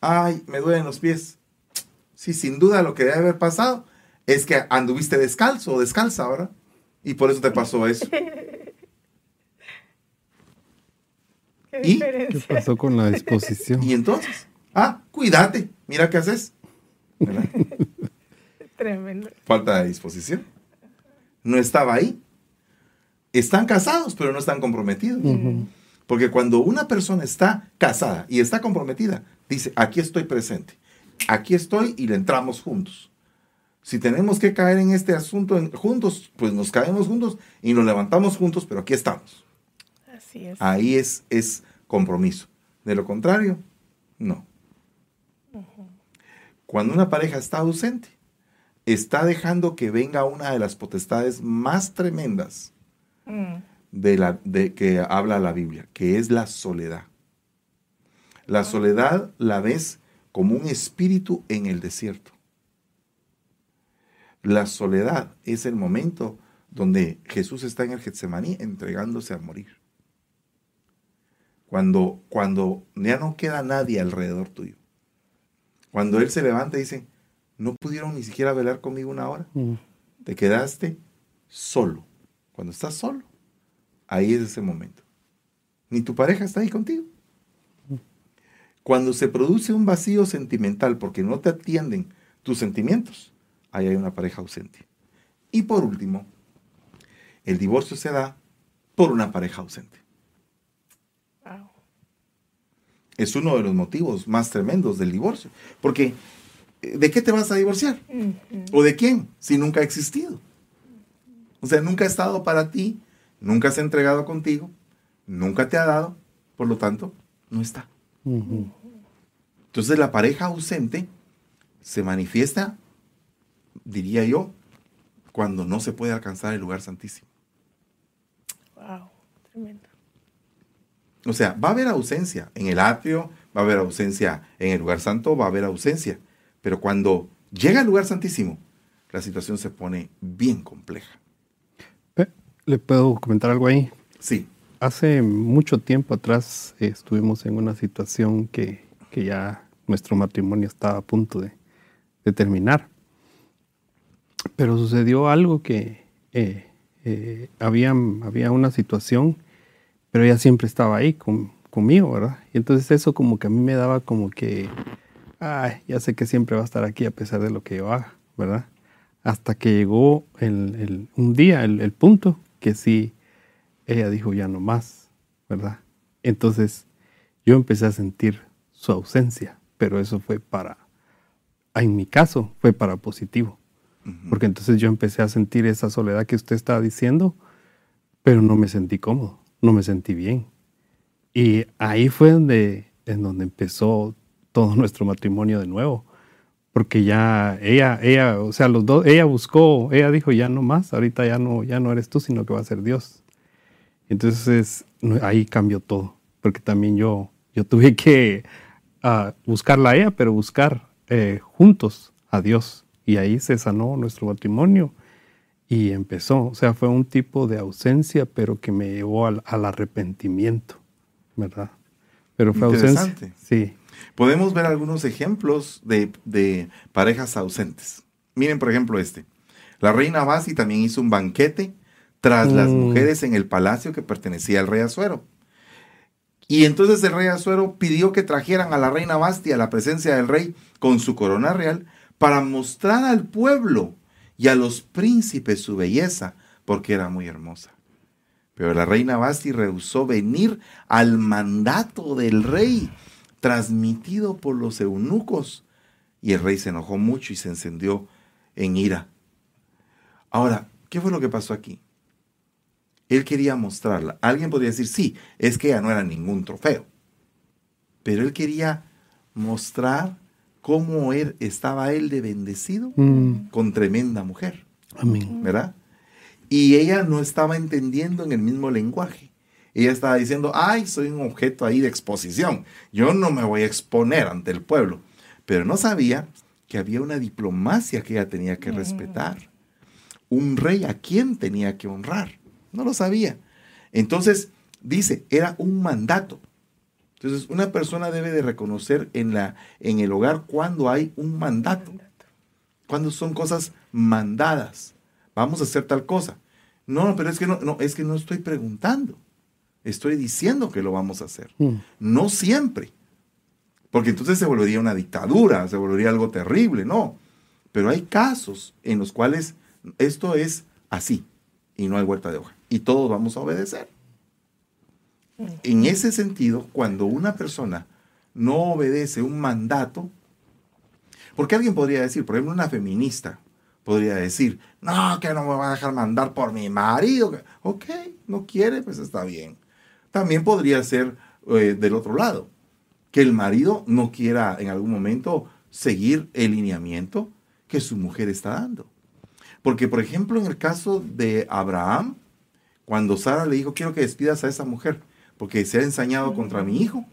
Ay, me duelen los pies. Sí, sin duda lo que debe haber pasado es que anduviste descalzo o descalza, ¿verdad? Y por eso te pasó eso. ¿Qué ¿Y? ¿Qué pasó con la disposición? Y entonces, ah, cuídate, mira qué haces. ¿Verdad? Tremendo. Falta de disposición. No estaba ahí. Están casados, pero no están comprometidos. Porque cuando una persona está casada y está comprometida, dice, aquí estoy presente, aquí estoy y le entramos juntos. Si tenemos que caer en este asunto en- juntos, pues nos caemos juntos y nos levantamos juntos, pero aquí estamos. Así es. Ahí es, es compromiso. De lo contrario, no. Cuando una pareja está ausente, está dejando que venga una de las potestades más tremendas Mm, de la, de que habla la Biblia, que es la soledad. La soledad la ves como un espíritu en el desierto. La soledad es el momento donde Jesús está en el Getsemaní entregándose a morir. Cuando, cuando ya no queda nadie alrededor tuyo. Cuando Él se levanta y dice, no pudieron ni siquiera velar conmigo una hora. Mm, Te quedaste solo. Cuando estás solo, ahí es ese momento. Ni tu pareja está ahí contigo. Cuando se produce un vacío sentimental porque no te atienden tus sentimientos, ahí hay una pareja ausente. Y por último, el divorcio se da por una pareja ausente. wow. Es uno de los motivos más tremendos del divorcio. Porque, eh, ¿de qué te vas a divorciar? ¿O de quién? Si nunca ha existido. O sea, nunca ha estado para ti, nunca se ha entregado contigo, nunca te ha dado, por lo tanto, no está. Entonces la pareja ausente se manifiesta, diría yo, cuando no se puede alcanzar el lugar santísimo. Wow. Tremendo. O sea, va a haber ausencia en el atrio, va a haber ausencia en el lugar santo, va a haber ausencia. Pero cuando llega al lugar santísimo, la situación se pone bien compleja. ¿Le puedo comentar algo ahí? Sí, Hace mucho tiempo atrás eh, estuvimos en una situación que, que ya nuestro matrimonio estaba a punto de, terminar. Pero sucedió algo que eh, eh, había, había una situación, pero ella siempre estaba ahí con- conmigo, ¿verdad? Y entonces eso como que a mí me daba como que, ay, ya sé que siempre va a estar aquí a pesar de lo que yo haga, ¿verdad? Hasta que llegó el, el- un día, el, el punto, que sí, ella dijo ya no más, ¿verdad? Entonces yo empecé a sentir su ausencia, pero eso fue para en mi caso fue para positivo. Porque entonces yo empecé a sentir esa soledad que usted estaba diciendo, pero no me sentí cómodo, no me sentí bien. Y ahí fue donde, en donde empezó todo nuestro matrimonio de nuevo. Porque ya ella, ella, o sea, los dos, ella buscó, ella dijo, ya no más, ahorita ya no, ya no eres tú, sino que va a ser Dios. Entonces ahí cambió todo, porque también yo, yo tuve que uh, buscarla a ella, pero buscar eh, juntos a Dios. Y ahí se sanó nuestro matrimonio y empezó. O sea, fue un tipo de ausencia, pero que me llevó al, arrepentimiento, ¿verdad? Pero fue ausencia. Sí. Podemos ver algunos ejemplos de, de, parejas ausentes. Miren, por ejemplo, este. La reina Basi también hizo un banquete tras las mm. mujeres en el palacio que pertenecía al rey Azuero. Y entonces el rey Azuero pidió que trajeran a la reina Basti a la presencia del rey con su corona real para mostrar al pueblo y a los príncipes su belleza, porque era muy hermosa. Pero la reina Basti rehusó venir al mandato del rey, transmitido por los eunucos, y el rey se enojó mucho y se encendió en ira. Ahora, ¿qué fue lo que pasó aquí? Él quería mostrarla. Alguien podría decir, sí, es que ella no era ningún trofeo. Pero él quería mostrar cómo él, estaba él de bendecido mm. con tremenda mujer. Amén. ¿Verdad? Y ella no estaba entendiendo en el mismo lenguaje. Ella estaba diciendo, ay, soy un objeto ahí de exposición. Yo no me voy a exponer ante el pueblo. Pero no sabía que había una diplomacia que ella tenía que mm. respetar. Un rey a quien tenía que honrar. No lo sabía. Entonces, dice, era un mandato. Entonces, una persona debe de reconocer en, la, en el hogar cuando hay un mandato, cuando son cosas mandadas. Vamos a hacer tal cosa. No, pero es que no, no, es que no estoy preguntando. Estoy diciendo que lo vamos a hacer. Mm. No siempre. Porque entonces se volvería una dictadura, se volvería algo terrible, no. Pero hay casos en los cuales esto es así y no hay vuelta de hoja. Y todos vamos a obedecer. En ese sentido, cuando una persona no obedece un mandato, porque alguien podría decir, por ejemplo, una feminista podría decir, no, que no me va a dejar mandar por mi marido. Ok, no quiere, pues está bien. También podría ser eh, del otro lado, que el marido no quiera en algún momento seguir el lineamiento que su mujer está dando. Porque, por ejemplo, en el caso de Abraham, cuando Sara le dijo, quiero que despidas a esa mujer, porque se ha ensañado contra mi hijo.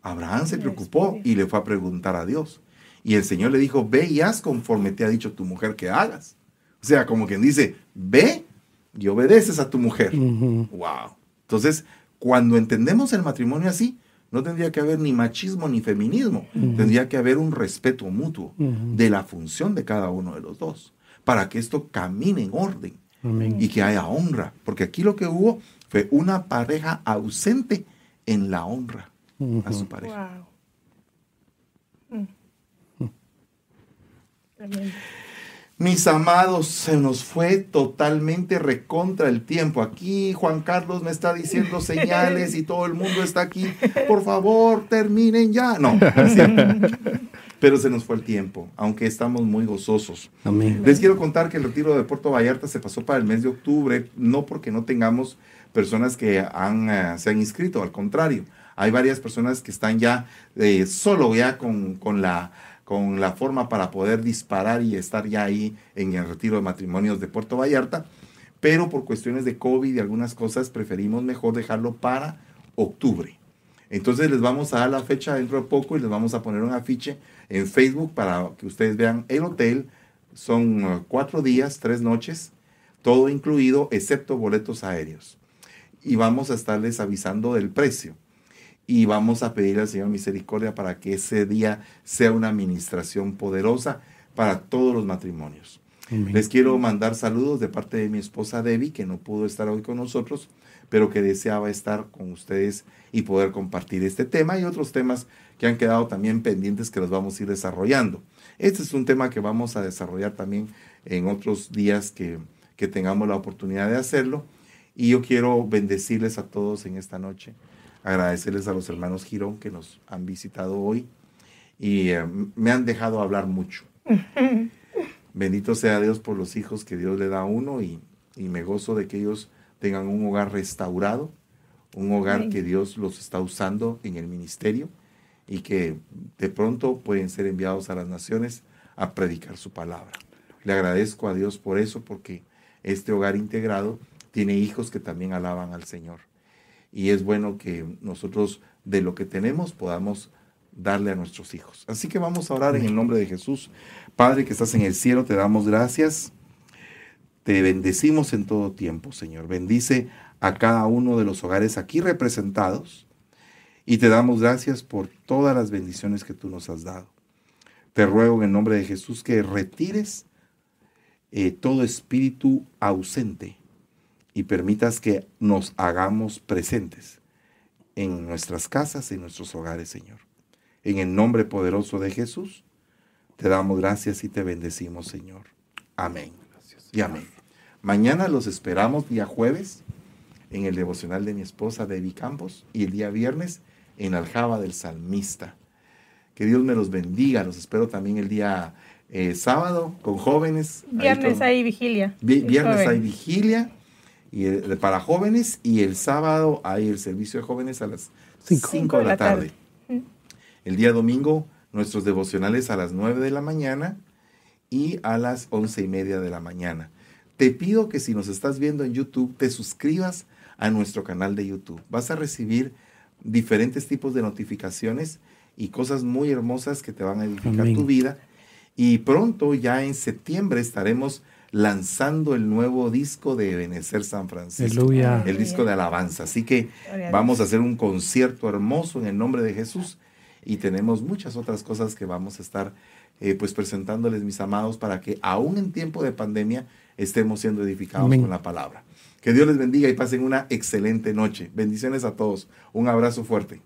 Abraham se preocupó y le fue a preguntar a Dios. Y el Señor le dijo, ve y haz conforme te ha dicho tu mujer que hagas. O sea, como quien dice, ve y obedeces a tu mujer. Wow. Entonces, cuando entendemos el matrimonio así, no tendría que haber ni machismo ni feminismo. Tendría que haber un respeto mutuo de la función de cada uno de los dos, para que esto camine en orden y que haya honra. Porque aquí lo que hubo fue una pareja ausente en la honra a su pareja. Mm. Mis amados, se nos fue totalmente recontra el tiempo. Aquí Juan Carlos me está diciendo señales y todo el mundo está aquí. Por favor, terminen ya. No, pero se nos fue el tiempo, aunque estamos muy gozosos. Les quiero contar que el retiro de Puerto Vallarta se pasó para el mes de octubre, no porque no tengamos personas que han, eh, se han inscrito, al contrario, hay varias personas que están ya eh, solo ya con, con, la, con la forma para poder disparar y estar ya ahí en el retiro de matrimonios de Puerto Vallarta, pero por cuestiones de COVID y algunas cosas preferimos mejor dejarlo para octubre. Entonces les vamos a dar la fecha dentro de poco y les vamos a poner un afiche en Facebook para que ustedes vean el hotel. Son uh, cuatro días, tres noches, todo incluido, excepto boletos aéreos. Y vamos a estarles avisando del precio. Y vamos a pedir al Señor misericordia para que ese día sea una administración poderosa para todos los matrimonios. Les quiero mandar saludos de parte de mi esposa Debbie, que no pudo estar hoy con nosotros, pero que deseaba estar con ustedes y poder compartir este tema y otros temas que han quedado también pendientes que los vamos a ir desarrollando. Este es un tema que vamos a desarrollar también en otros días que, que tengamos la oportunidad de hacerlo. Y yo quiero bendecirles a todos en esta noche, agradecerles a los hermanos Girón que nos han visitado hoy y eh, me han dejado hablar mucho. Bendito sea Dios por los hijos que Dios le da a uno y, y me gozo de que ellos tengan un hogar restaurado, un hogar que Dios los está usando en el ministerio y que de pronto pueden ser enviados a las naciones a predicar su palabra. Le agradezco a Dios por eso, porque este hogar integrado tiene hijos que también alaban al Señor. Y es bueno que nosotros de lo que tenemos podamos darle a nuestros hijos. Así que vamos a orar en el nombre de Jesús. Padre que estás en el cielo, te damos gracias. Te bendecimos en todo tiempo, Señor. Bendice a cada uno de los hogares aquí representados y te damos gracias por todas las bendiciones que tú nos has dado. Te ruego en el nombre de Jesús que retires eh, todo espíritu ausente y permitas que nos hagamos presentes en nuestras casas, en nuestros hogares, Señor. En el nombre poderoso de Jesús, te damos gracias y te bendecimos, Señor. Amén. Y amén. Mañana los esperamos día jueves en el devocional de mi esposa Debbie Campos y el día viernes en Aljaba del Salmista. Que Dios me los bendiga. Los espero también el día eh, sábado con jóvenes. Viernes hay vigilia. viernes hay vigilia y para jóvenes y el sábado hay el servicio de jóvenes a las 5 de la tarde. El día domingo nuestros devocionales a las 9 de la mañana y a las once y media de la mañana. Te pido que si nos estás viendo en YouTube, te suscribas a nuestro canal de YouTube. Vas a recibir diferentes tipos de notificaciones y cosas muy hermosas que te van a edificar tu vida. Y pronto, ya en septiembre, estaremos lanzando el nuevo disco de Benecer San Francisco. El disco de alabanza. Así que vamos a hacer un concierto hermoso en el nombre de Jesús y tenemos muchas otras cosas que vamos a estar eh, pues presentándoles, mis amados, para que aún en tiempo de pandemia estemos siendo edificados con la palabra. Que Dios les bendiga y pasen una excelente noche. Bendiciones a todos. Un abrazo fuerte.